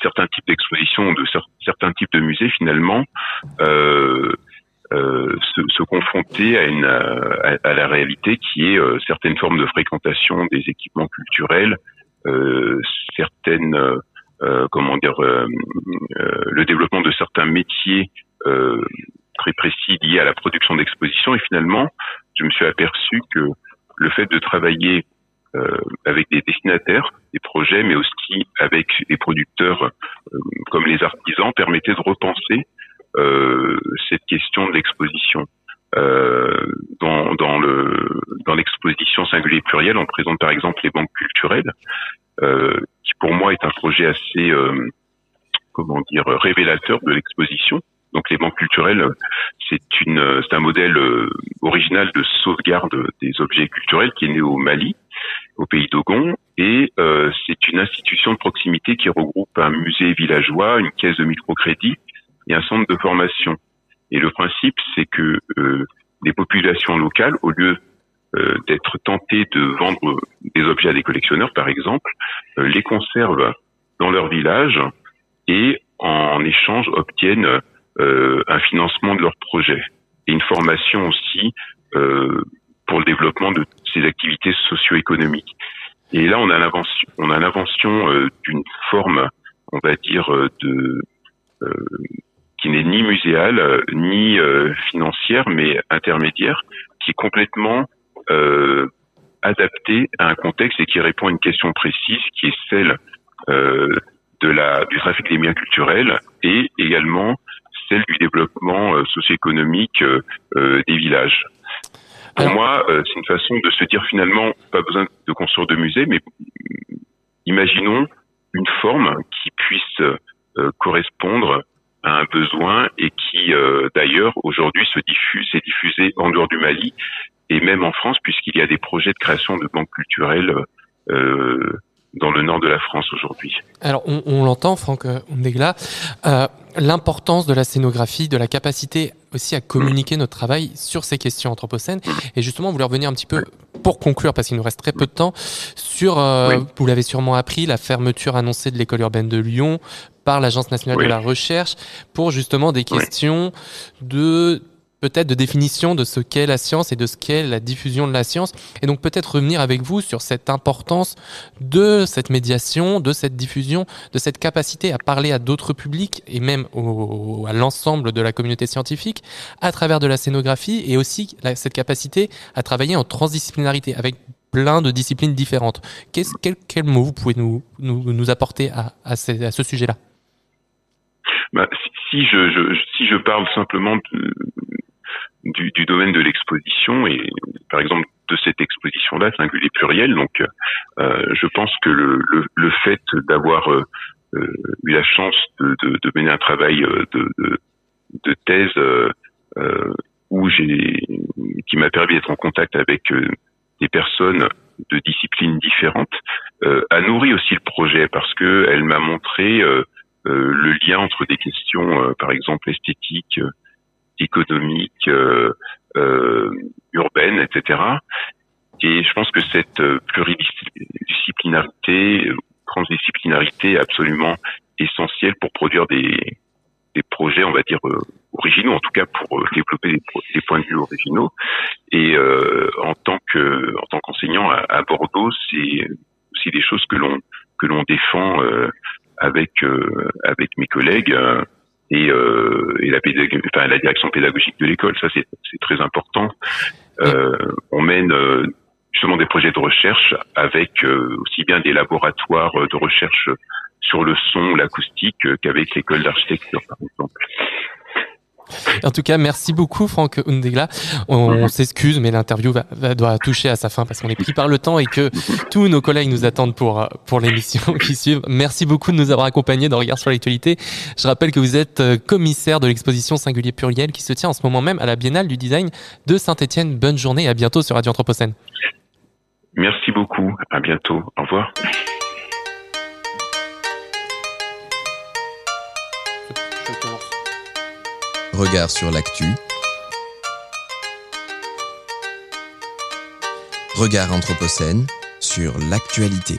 certains types d'expositions ou de certains types de musées finalement euh, euh, se, se, confronter à, une, à, la réalité qui est euh, certaines formes de fréquentation des équipements culturels, euh, certaines, euh, comment dire, le développement de certains métiers très précis liés à la production d'expositions. Et finalement, je me suis aperçu que le fait de travailler avec des destinataires, des projets, mais aussi avec des producteurs comme les artisans, permettait de repenser euh, cette question de l'exposition. Euh, dans, dans le dans l'exposition singulier pluriel, on présente par exemple les banques culturelles, euh, qui pour moi est un projet assez euh, comment dire révélateur de l'exposition. Donc les banques culturelles, c'est une c'est un modèle euh, original de sauvegarde des objets culturels qui est né au Mali, au pays d'Ogon, et euh, c'est une institution de proximité qui regroupe un musée villageois, une caisse de microcrédit et un centre de formation. Et le principe, c'est que euh, les populations locales, au lieu euh, d'être tentées de vendre des objets à des collectionneurs, par exemple, euh, les conservent dans leur village et en échange obtiennent euh, un financement de leur projet et une formation aussi pour le développement de ces activités socio-économiques. Et là, on a l'invention, on a l'invention d'une forme, on va dire, de qui n'est ni muséale euh, ni euh, financière, mais intermédiaire, qui est complètement euh, adaptée à un contexte et qui répond à une question précise, qui est celle de la du trafic des biens culturels et également celle du développement socio-économique des villages. Pour moi, c'est une façon de se dire finalement, pas besoin de construire de musée, mais imaginons une forme qui puisse correspondre à un besoin et qui d'ailleurs aujourd'hui se diffuse, s'est diffusé en dehors du Mali et même en France puisqu'il y a des projets de création de banques culturelles euh, dans le nord de la France aujourd'hui. Alors on, on l'entend, Franck Ondegla, euh, l'importance de la scénographie, de la capacité aussi à communiquer notre travail sur ces questions anthropocènes. Et justement, voulez revenir un petit peu, pour conclure, parce qu'il nous reste très peu de temps, sur, euh, vous l'avez sûrement appris, la fermeture annoncée de l'école urbaine de Lyon par l'Agence nationale de la recherche pour justement des questions de peut-être de définition de ce qu'est la science et de ce qu'est la diffusion de la science. Et donc peut-être revenir avec vous sur cette importance de cette médiation, de cette diffusion, de cette capacité à parler à d'autres publics et même au, à l'ensemble de la communauté scientifique à travers de la scénographie et aussi cette capacité à travailler en transdisciplinarité avec plein de disciplines différentes. Qu'est-ce, quel, quel mot vous pouvez nous, nous, nous apporter à, à ce, à ce sujet-là? Bah, si, je, je, si je parle simplement de, du, du domaine de l'exposition et par exemple de cette exposition-là, singulier pluriel. Donc, euh, je pense que le, le, le fait d'avoir euh, euh eu la chance de, de, de, mener un travail euh, de, de, de thèse euh, où j'ai qui m'a permis d'être en contact avec des personnes de disciplines différentes a nourri aussi le projet parce que elle m'a montré le lien entre des questions, par exemple esthétiques, euh, euh, urbaine, etc. Et je pense que cette euh, pluridisciplinarité, transdisciplinarité est absolument essentielle pour produire des, des projets, on va dire, originaux, en tout cas pour développer des, des, points de vue originaux. Et euh, en tant que en tant qu'enseignant à, à, Bordeaux, c'est aussi des choses que l'on que l'on défend euh, avec avec mes collègues et, euh, et la, enfin, la direction pédagogique de l'école. Ça, c'est très important. Euh, on mène euh, justement des projets de recherche avec euh, aussi bien des laboratoires de recherche sur le son, l'acoustique, qu'avec l'école d'architecture, par exemple. En tout cas, merci beaucoup Franck Undegla. On, s'excuse, mais l'interview va, va, doit toucher à sa fin parce qu'on est pris par le temps et que tous nos collègues nous attendent pour, pour l'émission qui suit. Merci beaucoup de nous avoir accompagnés dans Regard sur l'actualité. Je rappelle que vous êtes euh, commissaire de l'exposition Singulier Pluriel qui se tient en ce moment même à la Biennale du Design de Saint-Etienne. Bonne journée et à bientôt sur Radio Anthropocène. Merci beaucoup. À bientôt. Au revoir. Regard sur l'actu. Regard Anthropocène sur l'actualité.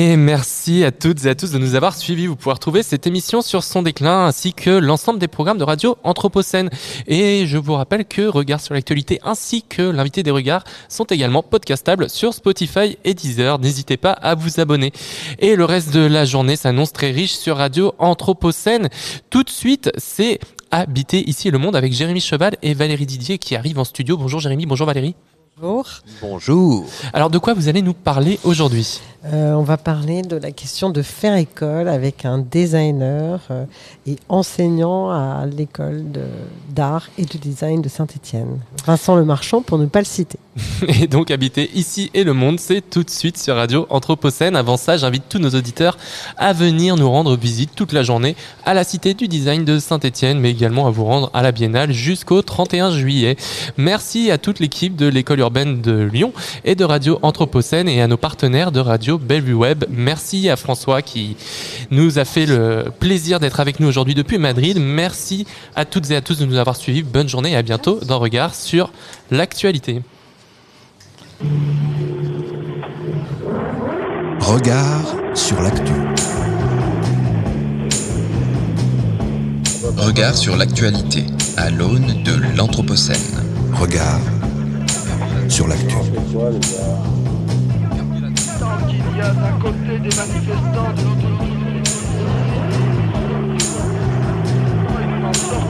Et merci à toutes et à tous de nous avoir suivis. Vous pouvez retrouver cette émission sur son déclin ainsi que l'ensemble des programmes de radio Anthropocène. Et je vous rappelle que Regard sur l'actualité ainsi que l'invité des regards sont également podcastables sur Spotify et Deezer. N'hésitez pas à vous abonner. Et le reste de la journée s'annonce très riche sur radio Anthropocène. Tout de suite, c'est Habiter ici le monde avec Jérémy Cheval et Valérie Didier qui arrivent en studio. Bonjour Jérémy, bonjour Valérie. Bonjour. Bonjour. Alors de quoi vous allez nous parler aujourd'hui? Euh, On va parler de la question de faire école avec un designer euh, et enseignant à l'école d'art et de design de Saint-Étienne. Vincent Le Marchand pour ne pas le citer. Et donc habiter ici et le monde, c'est tout de suite sur Radio Anthropocène. Avant ça, j'invite tous nos auditeurs à venir nous rendre visite toute la journée à la Cité du Design de Saint-Étienne, mais également à vous rendre à la Biennale jusqu'au 31 juillet. Merci à toute l'équipe de l'école urbaine de Lyon et de Radio Anthropocène et à nos partenaires de Radio Bellevue Web. Merci à François qui nous a fait le plaisir d'être avec nous aujourd'hui depuis Madrid. Merci à toutes et à tous de nous avoir suivis. Bonne journée et à bientôt dans Regard sur l'actualité. Regard sur l'actu. Regard sur l'actualité à l'aune de l'Anthropocène. Regard sur l'actu y a d'un côté des manifestants, de l'autre côté des manifestants.